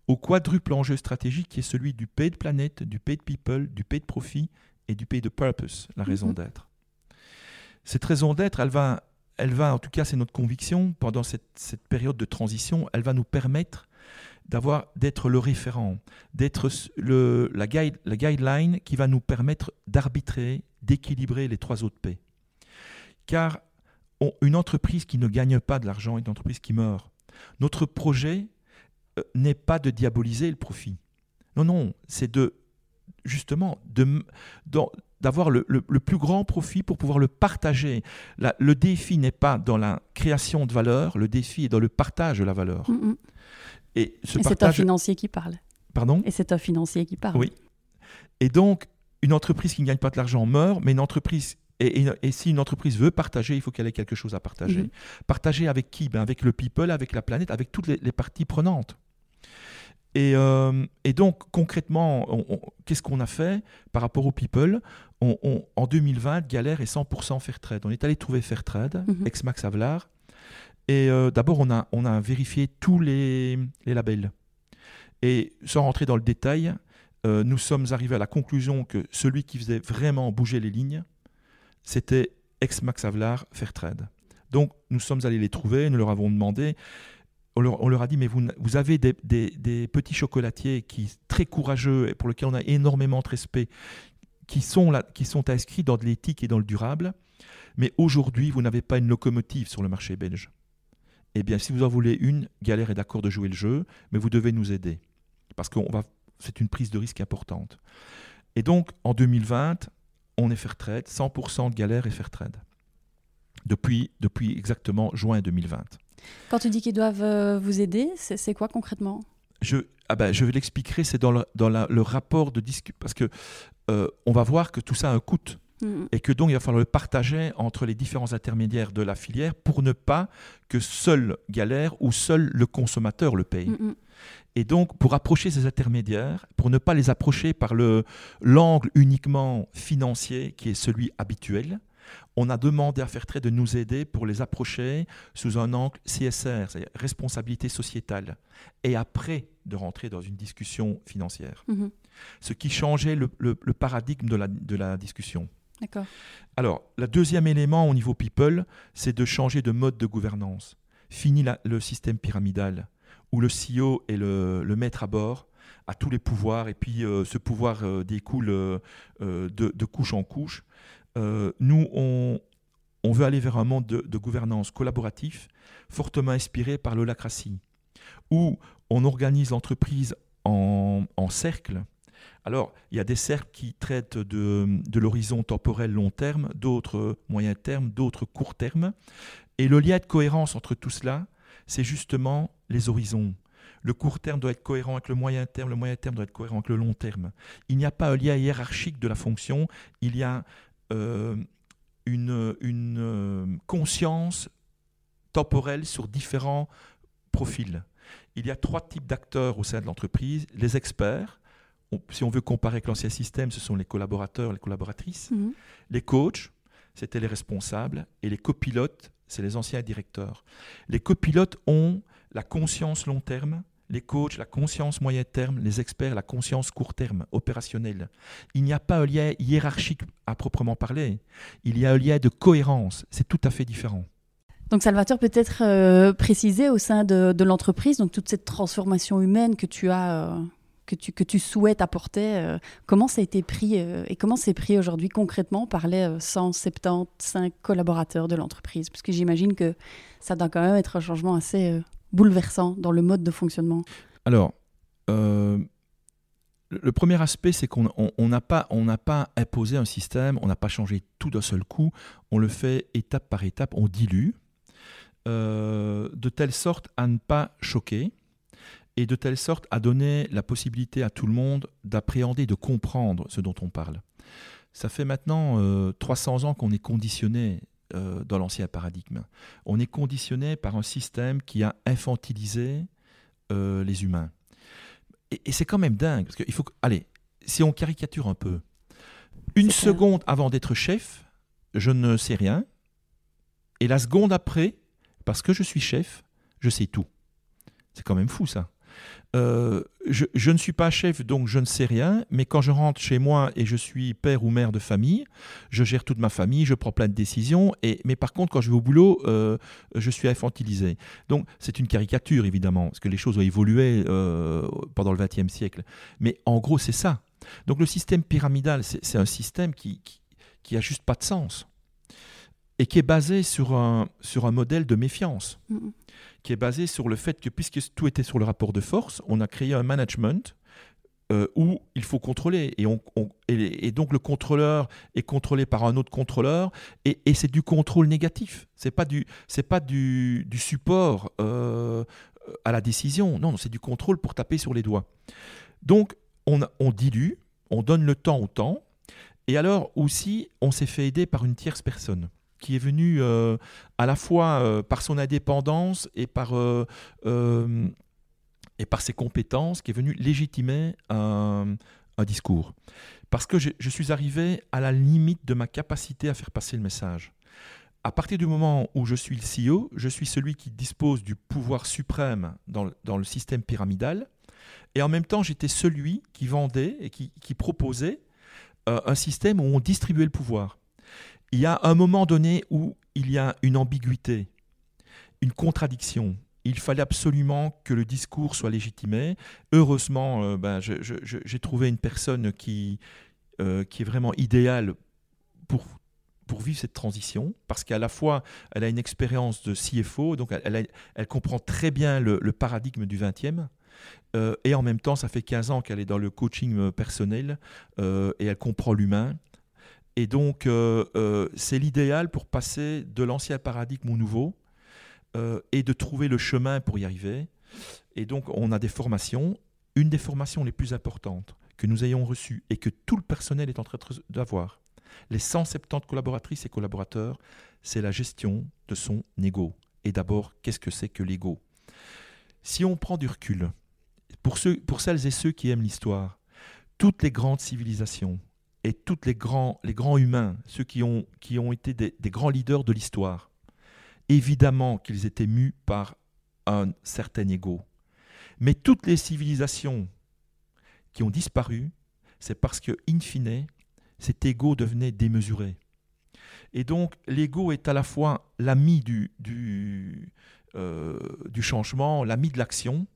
au quadruple enjeu stratégique qui est celui du pay de planète, du pay de people, du pay de profit et du pay de purpose, la raison mhm. d'être. Cette raison d'être, elle va, elle va, en tout cas c'est notre conviction, pendant cette, cette, période de transition, elle va nous permettre d'avoir d'être le référent, d'être la, guide, la guideline qui va nous permettre d'arbitrer, d'équilibrer les trois autres P. Car une entreprise qui ne gagne pas de l'argent est une entreprise qui meurt. Notre projet euh, n'est pas de diaboliser le profit. Non, non, c'est de justement de, d'avoir le, plus grand profit pour pouvoir le partager. le défi n'est pas dans la création de valeur, le défi est dans le partage de la valeur. Et, c'est un financier qui parle. Pardon? Et c'est un financier qui parle. Oui. Et donc, une entreprise qui ne gagne pas de l'argent meurt, mais une entreprise et, si une entreprise veut partager, il faut qu'elle ait quelque chose à partager. Mhm. Partager avec qui? Ben Avec le people, avec la planète, avec toutes les, parties prenantes. Et, euh, et donc, concrètement, qu'est-ce qu'on a fait par rapport au people? En 2020, Galère est 100% Fairtrade. On est allé trouver Fairtrade, mhm. ex-Max Avelar, et euh, d'abord, on a, vérifié tous les, labels. Et sans rentrer dans le détail, euh, nous sommes arrivés à la conclusion que celui qui faisait vraiment bouger les lignes, c'était ex-Max Havelaar Fairtrade. Donc, nous sommes allés les trouver, nous leur avons demandé, on leur, a dit, mais vous, avez des, petits chocolatiers qui très courageux et pour lesquels on a énormément de respect, qui sont, qui sont inscrits dans de l'éthique et dans le durable, mais aujourd'hui, vous n'avez pas une locomotive sur le marché belge eh bien, si vous en voulez une, Galère est d'accord de jouer le jeu, mais vous devez nous aider. Parce qu'on va c'est une prise de risque importante. Et donc, en 2020, on est Fairtrade, 100% de galère et Fairtrade. Depuis, depuis exactement juin 2020. Quand tu dis qu'ils doivent euh, vous aider, c'est quoi concrètement? Je, ah ben, je vais l'expliquer, c'est dans, le, dans le rapport de discussion. Parce que euh, on va voir que tout ça a un coût. Mm-hmm. Et que donc il va falloir le partager entre les différents intermédiaires de la filière pour ne pas que seul galère ou seul le consommateur le paye. Mm-hmm. Et donc, pour approcher ces intermédiaires, pour ne pas les approcher par l'angle uniquement financier qui est celui habituel, on a demandé à Fairtrade de nous aider pour les approcher sous un angle CSR, c'est-à-dire responsabilité sociétale, et après de rentrer dans une discussion financière. Ce qui changeait le, paradigme de la, de la discussion. D'accord. Alors, le deuxième élément au niveau people, c'est de changer de mode de gouvernance. Fini le système pyramidal où le CEO est le, maître à bord, a tous les pouvoirs, et puis euh, ce pouvoir euh, découle euh, de, couche en couche. nous, on, veut aller vers un monde de, gouvernance collaboratif, fortement inspiré par l'holacratie, où on organise l'entreprise en, en cercle. Alors, il y a des cercles qui traitent de, l'horizon temporel long terme, d'autres moyen terme, d'autres court terme. Et le lien de cohérence entre tout cela, c'est justement les horizons. Le court terme doit être cohérent avec le moyen terme, le moyen terme doit être cohérent avec le long terme. Il n'y a pas un lien hiérarchique de la fonction, il y a euh, une, une euh, conscience temporelle sur différents profils. Il y a trois types d'acteurs au sein de l'entreprise. Les experts, si on veut comparer avec l'ancien système, ce sont les collaborateurs, les collaboratrices. Mhm. Les coachs, c'était les responsables. Et les copilotes, c'est les anciens directeurs. Les copilotes ont la conscience long terme, les coachs, la conscience moyen terme, les experts, la conscience court terme, opérationnelle. Il n'y a pas un lien hiérarchique à proprement parler. Il y a un lien de cohérence. C'est tout à fait différent. Donc Salvatore, peut-être euh, préciser au sein de, l'entreprise, donc toute cette transformation humaine que tu as, euh, que, tu, souhaites apporter, euh, comment ça a été pris et comment c'est pris aujourd'hui concrètement par les 175 collaborateurs de l'entreprise? Parce que j'imagine que ça doit quand même être un changement assez bouleversant dans le mode de fonctionnement. Alors, euh, le premier aspect, c'est qu'on n'a pas, imposé un système, on n'a pas changé tout d'un seul coup, on le fait étape par étape, on dilue, euh, de telle sorte à ne pas choquer et de telle sorte à donner la possibilité à tout le monde d'appréhender, de comprendre ce dont on parle. Ça fait maintenant 300 euh, ans qu'on est conditionné euh, dans l'ancien paradigme. On est conditionné par un système qui a infantilisé euh, les humains. Et, c'est quand même dingue, parce qu'il faut... allez, si on caricature un peu, une seconde avant d'être chef, je ne sais rien, et la seconde après, parce que je suis chef, je sais tout. C'est quand même fou ça. Euh, je, ne suis pas chef, donc je ne sais rien, mais quand je rentre chez moi et je suis père ou mère de famille, je gère toute ma famille, je prends plein de décisions, et, mais par contre, quand je vais au boulot, euh, je suis infantilisé. Donc c'est une caricature, évidemment, parce que les choses ont évolué euh, pendant le XXe siècle. Mais en gros, c'est ça. Donc le système pyramidal, c'est un système qui, qui, qui juste pas de sens et qui est basé sur un, sur un modèle de méfiance, qui est basé sur le fait que, puisque tout était sur le rapport de force, on a créé un management euh, où il faut contrôler. Et, on, et, donc le contrôleur est contrôlé par un autre contrôleur, et, et c'est du contrôle négatif. Ce n'est pas, du, pas du, du support euh, à la décision, non, c'est du contrôle pour taper sur les doigts. Donc on, on dilue, on donne le temps au temps, et alors aussi on s'est fait aider par une tierce personne qui est venu euh, à la fois euh, par son indépendance et par, euh, et par ses compétences, qui est venu légitimer un, discours. Parce que je, suis arrivé à la limite de ma capacité à faire passer le message. À partir du moment où je suis le CEO, je suis celui qui dispose du pouvoir suprême dans le, dans le système pyramidal, et en même temps j'étais celui qui vendait et qui, qui proposait un système où on distribuait le pouvoir il y a un moment donné où il y a une ambiguïté, une contradiction. Il fallait absolument que le discours soit légitimé. Heureusement, euh, ben, j'ai trouvé une personne qui, euh, est vraiment idéale pour, vivre cette transition, parce qu'à la fois, elle a une expérience de CFO, donc elle, comprend très bien le, paradigme du 20e, Euh, et en même temps, ça fait 15 ans qu'elle est dans le coaching personnel et elle comprend l'humain. Et donc, c'est l'idéal pour passer de l'ancien paradigme au nouveau et de trouver le chemin pour y arriver. Et donc, on a des formations. Une des formations les plus importantes que nous ayons reçues et que tout le personnel est en train d'avoir, les 170 collaboratrices et collaborateurs, c'est la gestion de son ego. Et d'abord, qu'est-ce que c'est que l'ego? Si on prend du recul, pour, ceux, pour celles et ceux qui aiment l'histoire, toutes les grandes civilisations et tous les grands, les grands humains, ceux qui ont, qui ont été des, grands leaders de l'histoire, évidemment qu'ils étaient mus par un certain ego. Mais toutes les civilisations qui ont disparu, c'est parce que, in fine, cet ego devenait démesuré. Et donc, l'ego est à la fois l'ami du, du, euh, du changement, l'ami de l'action,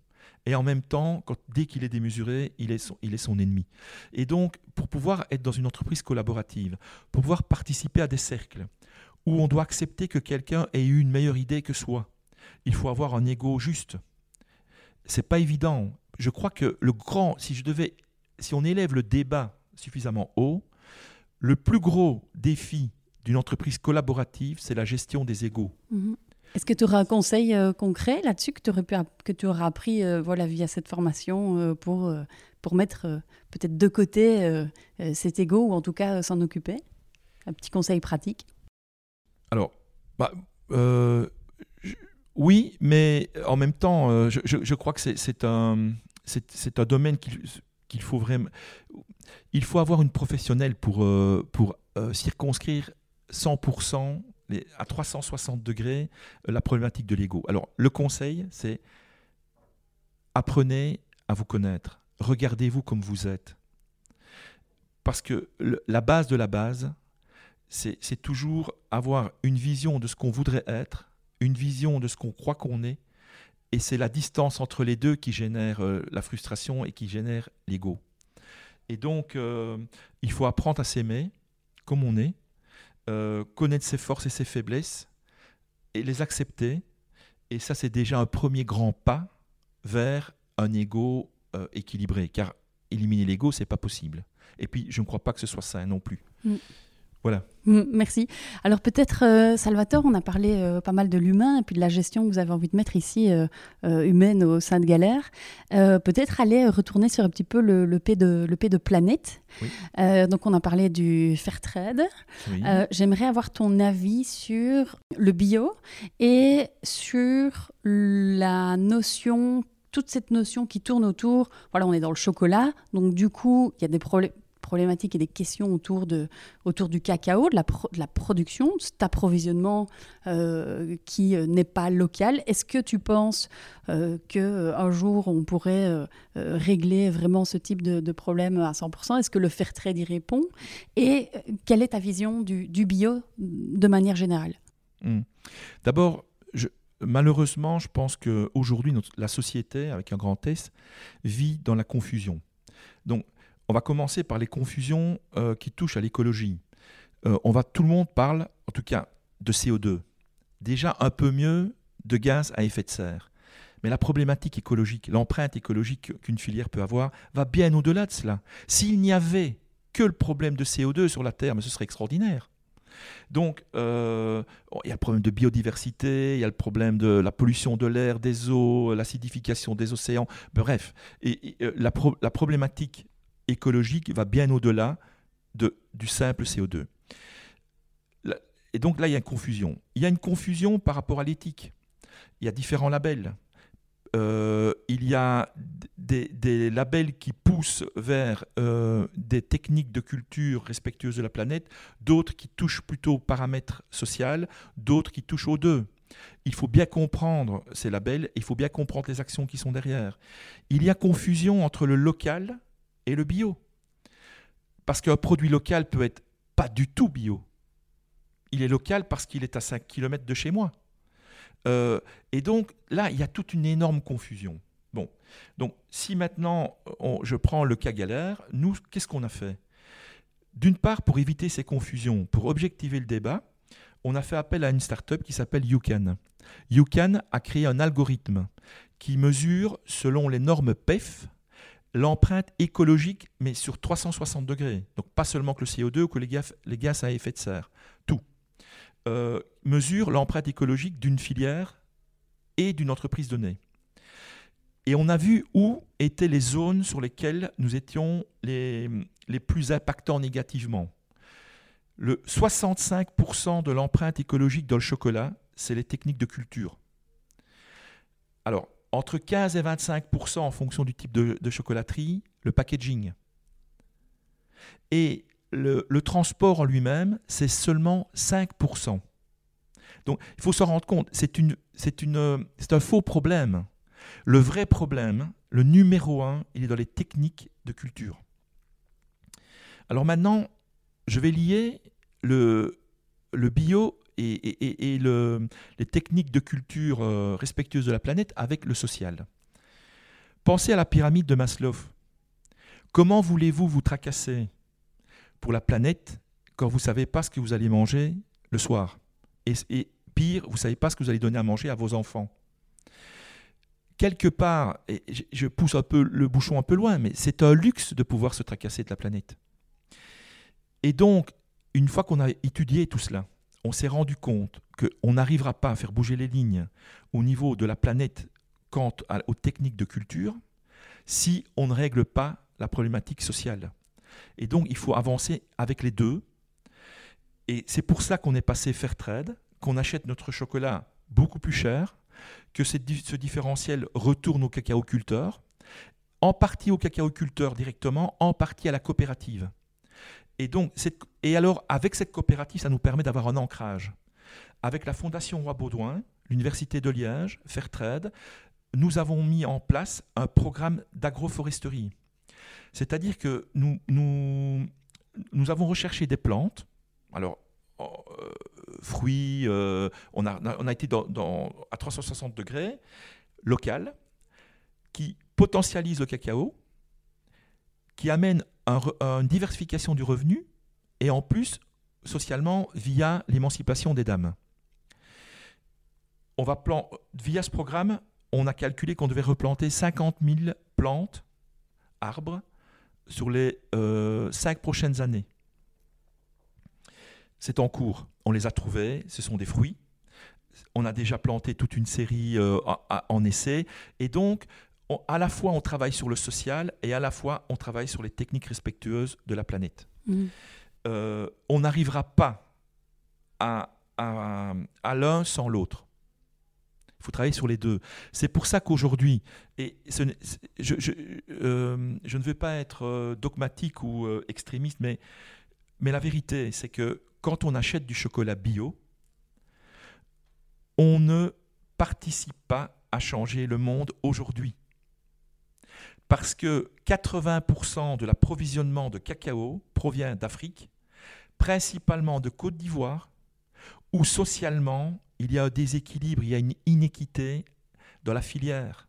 et en même temps, dès qu'il est démesuré, il est, son, il est son ennemi. Et donc, pour pouvoir être dans une entreprise collaborative, pour pouvoir participer à des cercles où on doit accepter que quelqu'un ait eu une meilleure idée que soi, il faut avoir un ego juste. C'est pas évident. Je crois que le grand, si je devais, si on élève le débat suffisamment haut, le plus gros défi d'une entreprise collaborative, c'est la gestion des égaux. Mhm. Est-ce que tu auras un conseil euh, concret là-dessus que tu aurais auras appris euh, voilà via cette formation euh, pour pour mettre peut-être de côté cet ego ou en tout cas s'en occuper? Un petit conseil pratique. Alors, bah, oui, mais en même temps, je, je, crois que c'est un un domaine qu'il faut vraiment. Il faut avoir une professionnelle pour pour circonscrire 100% à 360 degrés euh, la problématique de l'ego. Alors, le conseil, c'est apprenez à vous connaître. Regardez-vous comme vous êtes. Parce que la base de la base, c'est toujours avoir une vision de ce qu'on voudrait être, une vision de ce qu'on croit qu'on est, et c'est la distance entre les deux qui génère euh, la frustration et qui génère l'ego. Et donc, euh, il faut apprendre à s'aimer comme on est, euh, connaître ses forces et ses faiblesses et les accepter. Et ça, c'est déjà un premier grand pas vers un ego euh, équilibré. Car éliminer l'ego, c'est pas possible. Et puis, je ne crois pas que ce soit ça non plus. Mm. Voilà. Mm, merci. Alors peut-être, euh, Salvatore, on a parlé euh, pas mal de l'humain et puis de la gestion que vous avez envie de mettre ici, euh, humaine au sein de Galère. peut-être aller retourner sur un petit peu le, le P, de, le P de planète. donc on a parlé du fair trade. J'aimerais avoir ton avis sur le bio et sur la notion toute cette notion qui tourne autour, voilà, on est dans le chocolat, donc du coup, il y a des problèmes problématiques et des questions autour, de, autour du cacao, de la, production, de cet approvisionnement euh, qui euh, n'est pas local. Est-ce que tu penses euh, qu'un jour on pourrait régler vraiment ce type de, problème à 100% Est-ce que le fair trade y répond? Et quelle est ta vision du, du bio de manière générale? Hmm. D'abord, malheureusement, je pense qu'aujourd'hui, la société, avec un grand S, vit dans la confusion. Donc, on va commencer par les confusions euh, qui touchent à l'écologie. Euh, on va, tout le monde parle, en tout cas, de CO2. Déjà un peu mieux de gaz à effet de serre. Mais la problématique écologique, l'empreinte écologique qu'une filière peut avoir, va bien au-delà de cela. S'il n'y avait que le problème de CO2 sur la Terre, ce serait extraordinaire. Donc, euh, il y a le problème de biodiversité, il y a le problème de la pollution de l'air, des eaux, l'acidification des océans, bref. La, problématique écologique va bien au-delà de, du simple CO2. Et donc là, il y a une confusion. Il y a une confusion par rapport à l'éthique. Il y a différents labels. Euh, il y a des, labels qui poussent vers euh, des techniques de culture respectueuses de la planète, d'autres qui touchent plutôt aux paramètres sociaux, d'autres qui touchent aux deux. Il faut bien comprendre ces labels, il faut bien comprendre les actions qui sont derrière. Il y a confusion entre le local et le bio. Parce qu'un produit local peut être pas du tout bio. Il est local parce qu'il est à 5 km de chez moi. Euh, et donc là, il y a toute une énorme confusion. Bon, donc si maintenant je prends le cas galère, nous, qu'est-ce qu'on a fait? D'une part, pour éviter ces confusions, pour objectiver le débat, on a fait appel à une start-up qui s'appelle YouCan. YouCan a créé un algorithme qui mesure, selon les normes PEF, l'empreinte écologique, mais sur 360 degrés. Donc pas seulement que le CO2 ou que les gaz, les gaz à effet de serre, tout. Euh, mesure l'empreinte écologique d'une filière et d'une entreprise donnée. Et on a vu où étaient les zones sur lesquelles nous étions les, les plus impactants négativement. Le 65% de l'empreinte écologique dans le chocolat, c'est les techniques de culture. Alors, entre 15 et 25% en fonction du type de, chocolaterie, le packaging. Et le, transport en lui-même, c'est seulement 5% Donc, il faut se rendre compte, c'est un faux problème. Le vrai problème, le numéro un, il est dans les techniques de culture. Alors maintenant, je vais lier le, le bio et, les techniques de culture euh, respectueuses de la planète avec le social. Pensez à la pyramide de Maslow. Comment voulez-vous vous tracasser pour la planète quand vous ne savez pas ce que vous allez manger le soir? Et, pire, vous ne savez pas ce que vous allez donner à manger à vos enfants quelque part, je pousse un peu le bouchon un peu loin, mais c'est un luxe de pouvoir se tracasser de la planète. Et donc, une fois qu'on a étudié tout cela, on s'est rendu compte qu'on n'arrivera pas à faire bouger les lignes au niveau de la planète quant aux techniques de culture si on ne règle pas la problématique sociale. Et donc, il faut avancer avec les deux. Et c'est pour ça qu'on est passé faire trade, qu'on achète notre chocolat beaucoup plus cher, que ce différentiel retourne au cacao-culteur, en partie au cacao-culteur directement, en partie à la coopérative. Et donc, et alors, avec cette coopérative, ça nous permet d'avoir un ancrage. Avec la Fondation Roi Baudouin, l'Université de Liège, Fairtrade, nous avons mis en place un programme d'agroforesterie. C'est-à-dire que nous, nous, avons recherché des plantes, alors euh, fruits, euh, on, a, on a été à 360 degrés, locales, qui potentialisent le cacao, qui amènent une diversification du revenu et en plus socialement via l'émancipation des dames. On va. Via ce programme, on a calculé qu'on devait replanter 50 000 plantes, arbres, sur les euh, cinq prochaines années. C'est en cours. On les a trouvés, ce sont des fruits. On a déjà planté toute une série euh, en essai. Et donc, à la fois on travaille sur le social et à la fois on travaille sur les techniques respectueuses de la planète. Mm. Euh, on n'arrivera pas à, à, l'un sans l'autre. Il faut travailler sur les deux. C'est pour ça qu'aujourd'hui, et je, je, euh, je, ne veux pas être euh, dogmatique ou extrémiste, mais, mais la vérité, c'est que quand on achète du chocolat bio, on ne participe pas à changer le monde aujourd'hui parce que 80% de l'approvisionnement de cacao provient d'Afrique, principalement de Côte d'Ivoire, où socialement il y a un déséquilibre, il y a une inéquité dans la filière.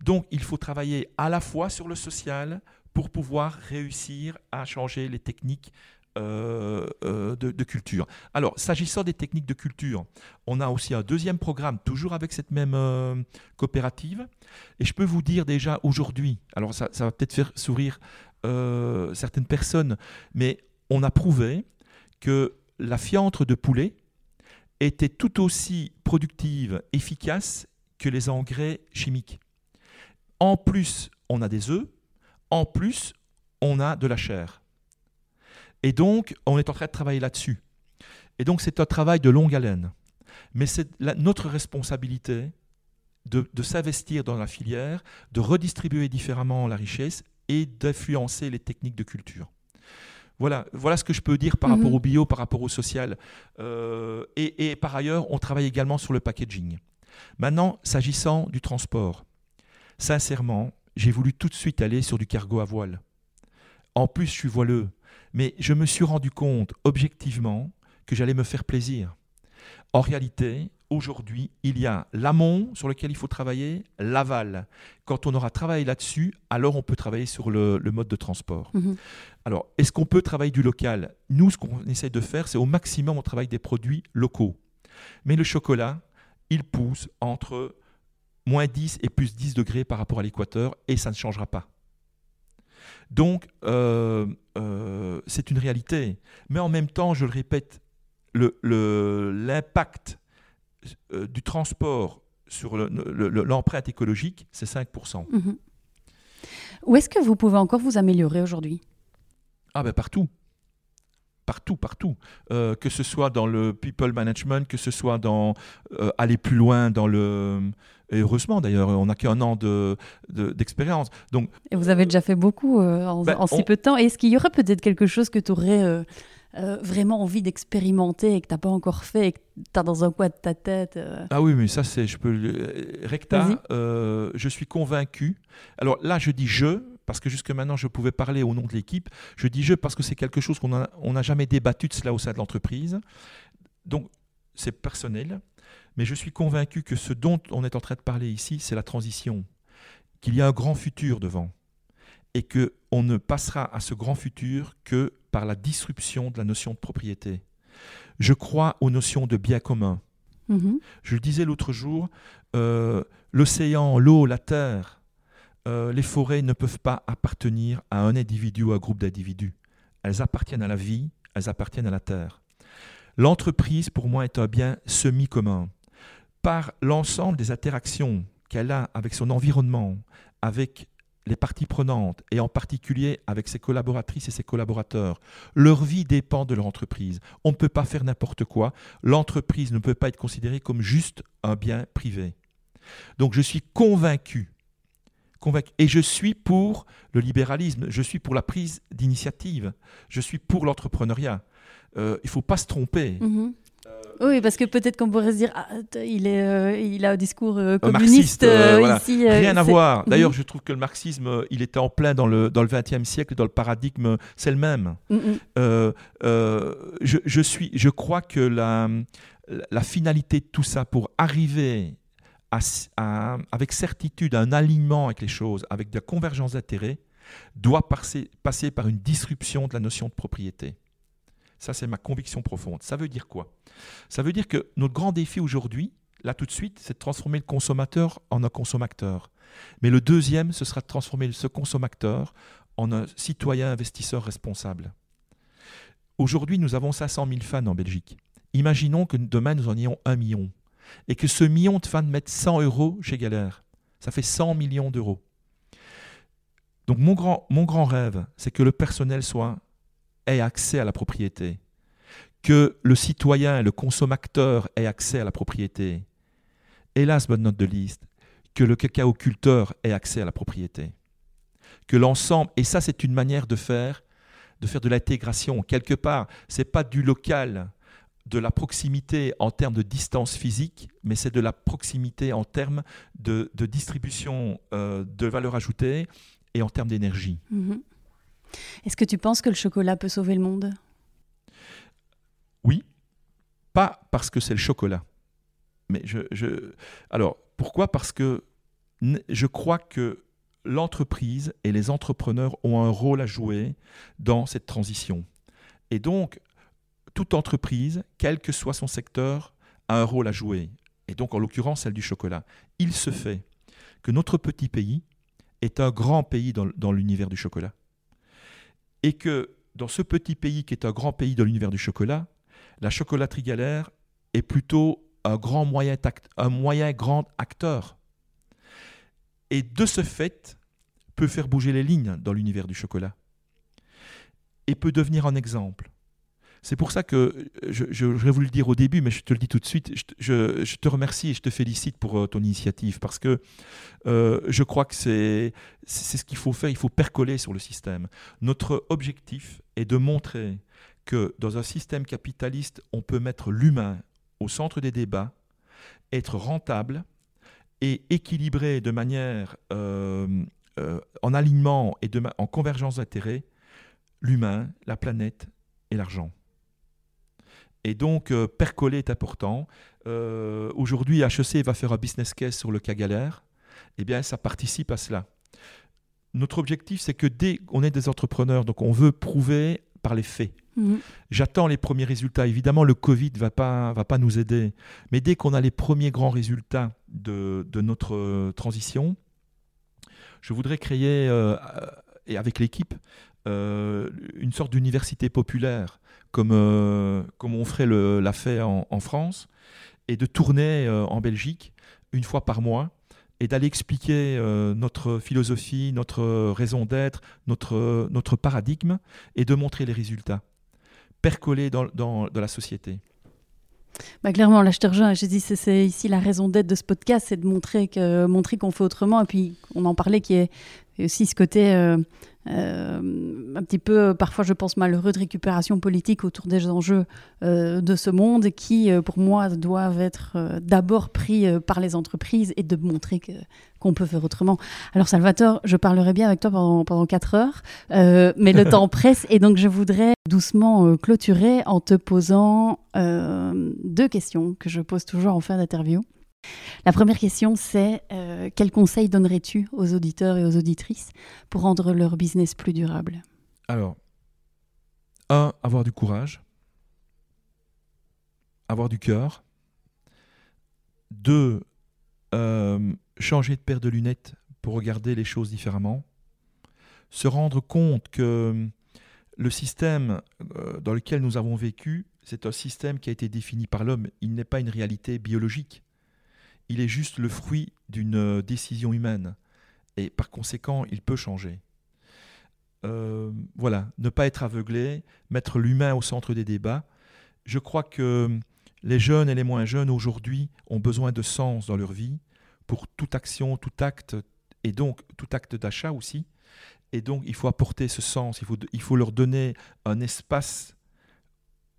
Donc il faut travailler à la fois sur le social pour pouvoir réussir à changer les techniques euh, euh, de, culture. Alors, s'agissant des techniques de culture, on a aussi un deuxième programme, toujours avec cette même euh, coopérative. Et je peux vous dire déjà aujourd'hui, alors ça, va peut-être faire sourire certaines personnes, mais on a prouvé que la fiantre de poulet était tout aussi productive, efficace que les engrais chimiques. En plus, on a des œufs, en plus, on a de la chair. Et donc, on est en train de travailler là-dessus. Et donc, c'est un travail de longue haleine. Mais c'est notre responsabilité de, s'investir dans la filière, de redistribuer différemment la richesse et d'influencer les techniques de culture. Voilà, voilà ce que je peux dire par rapport mhm. au bio, par rapport au social. Euh, et, et, par ailleurs, on travaille également sur le packaging. Maintenant, s'agissant du transport, sincèrement, j'ai voulu tout de suite aller sur du cargo à voile. En plus, je suis voileux. Mais je me suis rendu compte objectivement que j'allais me faire plaisir. En réalité, aujourd'hui, il y a l'amont sur lequel il faut travailler, l'aval. Quand on aura travaillé là-dessus, alors on peut travailler sur le, mode de transport. Mhm. Alors, est-ce qu'on peut travailler du local? Nous, ce qu'on essaie de faire, c'est au maximum, on travaille des produits locaux. Mais le chocolat, il pousse entre moins 10 et plus 10 degrés par rapport à l'équateur, et ça ne changera pas. Donc, euh, euh, c'est une réalité. Mais en même temps, je le répète, l'impact le, du transport sur l'empreinte écologique, c'est 5%. Mhm. Où est-ce que vous pouvez encore vous améliorer aujourd'hui? Ah ben partout partout, partout. Euh, que ce soit dans le people management, que ce soit dans euh, aller plus loin dans le. Et heureusement d'ailleurs, on n'a qu'un an d'expérience. De, Donc, et vous avez déjà fait beaucoup euh, en, ben, si peu de temps. Est-ce qu'il y aurait peut-être quelque chose que tu aurais vraiment envie d'expérimenter et que tu n'as pas encore fait et que tu as dans un coin de ta tête Ah oui, mais ça, c'est. Je peux. Recta, je suis convaincu. Alors là, je dis je, parce que jusque maintenant je pouvais parler au nom de l'équipe. Je dis je parce que c'est quelque chose qu'on n'a jamais débattu de cela au sein de l'entreprise. Donc c'est personnel, mais je suis convaincu que ce dont on est en train de parler ici, c'est la transition, qu'il y a un grand futur devant et que on ne passera à ce grand futur que par la disruption de la notion de propriété. Je crois aux notions de bien commun. Mm-hmm. Je le disais l'autre jour, euh, l'océan, l'eau, la terre, euh, les forêts ne peuvent pas appartenir à un individu ou à un groupe d'individus. Elles appartiennent à la vie, elles appartiennent à la terre. L'entreprise, pour moi, est un bien semi-commun. Par l'ensemble des interactions qu'elle a avec son environnement, avec les parties prenantes, et en particulier avec ses collaboratrices et ses collaborateurs, leur vie dépend de leur entreprise. On ne peut pas faire n'importe quoi. L'entreprise ne peut pas être considérée comme juste un bien privé. Donc je suis convaincu et je suis pour le libéralisme, je suis pour la prise d'initiative, je suis pour l'entrepreneuriat. Euh, il ne faut pas se tromper. Mhm. Oui, parce que peut-être qu'on pourrait se dire, ah, il, est, euh, il a un discours euh, communiste ici. Rien à voir. Mhm. D'ailleurs, je trouve que le marxisme, il était en plein dans le, dans le siècle, dans le paradigme, c'est le même. Je, je, suis, je crois que la, la finalité de tout ça, pour arriver avec certitude un alignement avec les choses, avec de la convergence d'intérêts, doit passer, passer par une disruption de la notion de propriété. Ça, c'est ma conviction profonde. Ça veut dire quoi? Ça veut dire que notre grand défi aujourd'hui, là tout de suite, c'est de transformer le consommateur en un consommateur. Mais le deuxième, ce sera de transformer ce consommateur en un citoyen investisseur responsable. Aujourd'hui, nous avons 500 000 fans en Belgique. Imaginons que demain, nous en ayons un million et que ce million de fans mette 100 euros chez Galère. Ça fait 100 millions d'euros. Donc mon grand, rêve, c'est que le personnel soit, ait accès à la propriété, que le citoyen, le consommateur ait accès à la propriété. Hélas, bonne note de liste, que le cacao culteur ait accès à la propriété. Que l'ensemble, et ça c'est une manière de faire, de faire de l'intégration. Quelque part, c'est pas du local, de la proximité en termes de distance physique, mais c'est de la proximité en termes de, distribution euh, de valeur ajoutée et en termes d'énergie. Mhm. Est-ce que tu penses que le chocolat peut sauver le monde? Oui, pas parce que c'est le chocolat. Mais je, je, Alors, pourquoi? Parce que je crois que l'entreprise et les entrepreneurs ont un rôle à jouer dans cette transition. Et donc, toute entreprise, quel que soit son secteur, a un rôle à jouer, et donc en l'occurrence celle du chocolat. Il se fait que notre petit pays est un grand pays dans, l'univers du chocolat, et que dans ce petit pays qui est un grand pays dans l'univers du chocolat, la chocolaterie galère est plutôt un grand un moyen grand acteur. Et de ce fait, peut faire bouger les lignes dans l'univers du chocolat. Et peut devenir un exemple. C'est pour ça que j'aurais voulu le dire au début, mais je te le dis tout de suite. Je, te remercie et je te félicite pour euh, ton initiative parce que euh, je crois que c'est ce qu'il faut faire. Il faut percoler sur le système. Notre objectif est de montrer que dans un système capitaliste, on peut mettre l'humain au centre des débats, être rentable et équilibré de manière euh, en alignement et en convergence d'intérêts l'humain, la planète et l'argent. Et donc, euh, percoler est important. Euh, aujourd'hui, HEC va faire un business case sur le cas galère. Eh bien, ça participe à cela. Notre objectif, c'est que dès qu'on est des entrepreneurs, donc on veut prouver par les faits. Mhm. J'attends les premiers résultats. Évidemment, le Covid ne va pas, va pas nous aider. Mais dès qu'on a les premiers grands résultats de, de notre euh, transition, je voudrais créer, euh, et avec l'équipe, euh, une sorte d'université populaire, comme, euh, comme on ferait l'a fait en, France, et de tourner euh, en Belgique une fois par mois, et d'aller expliquer notre philosophie, notre raison d'être, notre, notre paradigme, et de montrer les résultats, percoler dans, dans, la société. Bah, clairement, là, je te rejoins. Je dis, c'est- ici la raison d'être de ce podcast, c'est de montrer que montrer qu'on fait autrement. Et puis, on en parlait, qui est aussi ce côté euh, un petit peu, parfois, je pense malheureux de récupération politique autour des enjeux euh, de ce monde, qui, euh, pour moi, doivent être euh, d'abord pris euh, par les entreprises et de montrer que qu'on peut faire autrement. Alors, Salvatore, je parlerai bien avec toi pendant pendant quatre heures, euh, mais le temps presse et donc je voudrais doucement euh, clôturer en te posant euh, deux questions que je pose toujours en fin d'interview. La première question, c'est euh, quel conseil donnerais-tu aux auditeurs et aux auditrices pour rendre leur business plus durable? Alors, un, avoir du courage, avoir du cœur. Deux, euh, changer de paire de lunettes pour regarder les choses différemment. Se rendre compte que le système euh, dans lequel nous avons vécu, c'est un système qui a été défini par l'homme. Il n'est pas une réalité biologique. Il est juste le fruit d'une euh, décision humaine. Et par conséquent, il peut changer. Euh, voilà, ne pas être aveuglé, mettre l'humain au centre des débats. Je crois que les jeunes et les moins jeunes aujourd'hui ont besoin de sens dans leur vie pour toute action, tout acte, et donc tout acte d'achat aussi. Et donc il faut apporter ce sens, il faut, leur donner un espace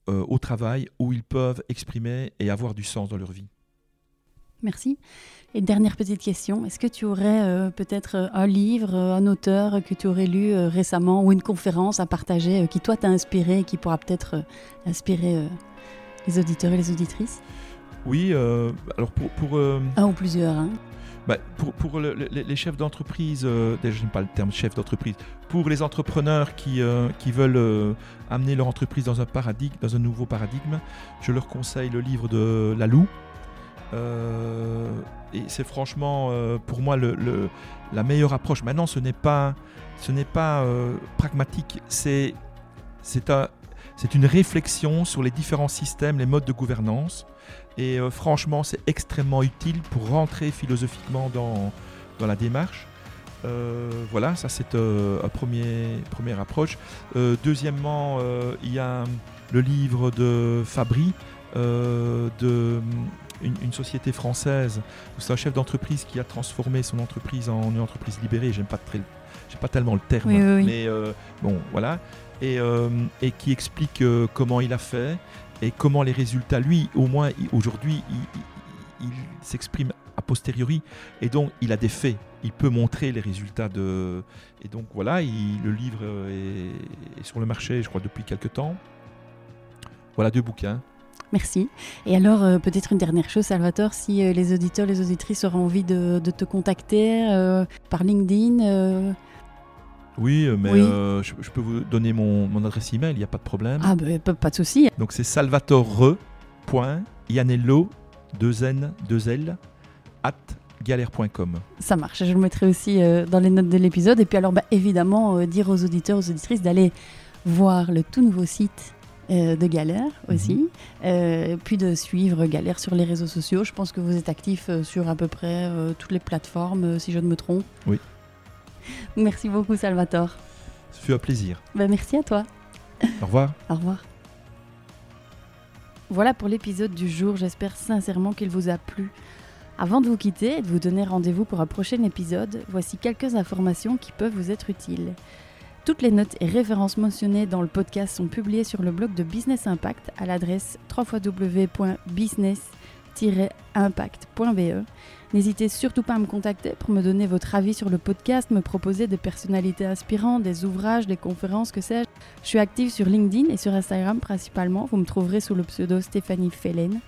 euh, au travail où ils peuvent exprimer et avoir du sens dans leur vie. Merci. Et dernière petite question, est-ce que tu aurais euh, peut-être euh, un livre, euh, un auteur que tu aurais lu euh, récemment ou une conférence à partager euh, qui toi t'a inspiré et qui pourra peut-être inspirer les auditeurs et les auditrices? Oui, alors pour... pour Un ou plusieurs. Hein. Bah, pour pour le- le- les chefs d'entreprise, euh, déjà j'aime pas le terme chef d'entreprise, pour les entrepreneurs qui, euh, qui veulent euh, amener leur entreprise dans un paradigme, dans un nouveau paradigme, je leur conseille le livre de Lalou. Euh, et c'est franchement euh, pour moi la meilleure approche. Maintenant, ce n'est pas, euh, pragmatique, c'est c'est un- c'est une réflexion sur les différents systèmes, les modes de gouvernance. Et franchement, c'est extrêmement utile pour rentrer philosophiquement dans, la démarche. Voilà, ça c'est euh, un premier, première approche. Deuxièmement, il y a le livre de Fabry, de une, une société française, où c'est un chef d'entreprise qui a transformé son entreprise en une entreprise libérée. J'aime pas, très, pas tellement le terme, Oui, oui, oui. mais euh, bon, voilà. Et, euh, et qui explique euh, comment il a fait et comment les résultats, lui, au moins aujourd'hui, il, il- il s'exprime a posteriori et donc il a des faits. Il peut montrer les résultats de. Et donc voilà, il- le livre est, est sur le marché, je crois, depuis quelques temps. Voilà deux bouquins. Merci. Et alors, euh, peut-être une dernière chose, Salvatore, si euh, les auditeurs, les auditrices auront envie de, de te contacter euh, par LinkedIn, Oui, mais Oui. je, je peux vous donner mon, mon adresse email, il n'y a pas de problème. ah ben, pas, pas de souci. Donc c'est salvatore.ianello, 2 N, 2 L, at galère.com. Ça marche. Je le mettrai aussi dans les notes de l'épisode. Et puis alors, bah, évidemment, dire aux auditeurs, aux auditrices d'aller voir le tout nouveau site euh, de Galère aussi. Euh, puis de suivre Galère sur les réseaux sociaux. Je pense que vous êtes actif euh, sur à peu près toutes les plateformes, si je ne me trompe. Oui. Merci beaucoup, Salvatore. Ce fut un plaisir. Bah, merci à toi. Au revoir. Au revoir. Voilà pour l'épisode du jour. J'espère sincèrement qu'il vous a plu. Avant de vous quitter et de vous donner rendez-vous pour un prochain épisode, voici quelques informations qui peuvent vous être utiles. Toutes les notes et références mentionnées dans le podcast sont publiées sur le blog de Business Impact à l'adresse www.business-impact.be. N'hésitez surtout pas à me contacter pour me donner votre avis sur le podcast, me proposer des personnalités inspirantes, des ouvrages, des conférences, que sais-je. Je suis active sur LinkedIn et sur Instagram principalement. Vous me trouverez sous le pseudo Stéphanie Fellen.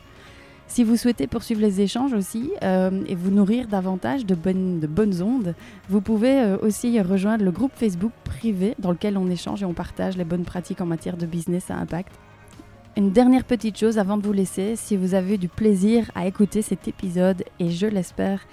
Si vous souhaitez poursuivre les échanges aussi euh, et vous nourrir davantage de bonnes, de bonnes ondes, vous pouvez euh, aussi rejoindre le groupe Facebook privé dans lequel on échange et on partage les bonnes pratiques en matière de business à impact. Une dernière petite chose avant de vous laisser, si vous avez du plaisir à écouter cet épisode, et je l'espère,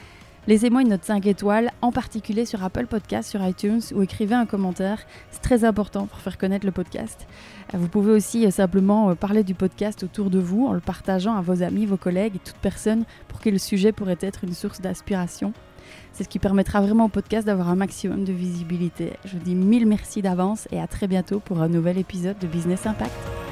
Laissez-moi une note 5 étoiles, en particulier sur Apple Podcast, sur iTunes, ou écrivez un commentaire. C'est très important pour faire connaître le podcast. Euh, vous pouvez aussi euh, simplement euh, parler du podcast autour de vous en le partageant à vos amis, vos collègues et toute personne pour qui le sujet pourrait être une source d'inspiration. C'est ce qui permettra vraiment au podcast d'avoir un maximum de visibilité. Je vous dis mille merci d'avance et à très bientôt pour un nouvel épisode de Business Impact.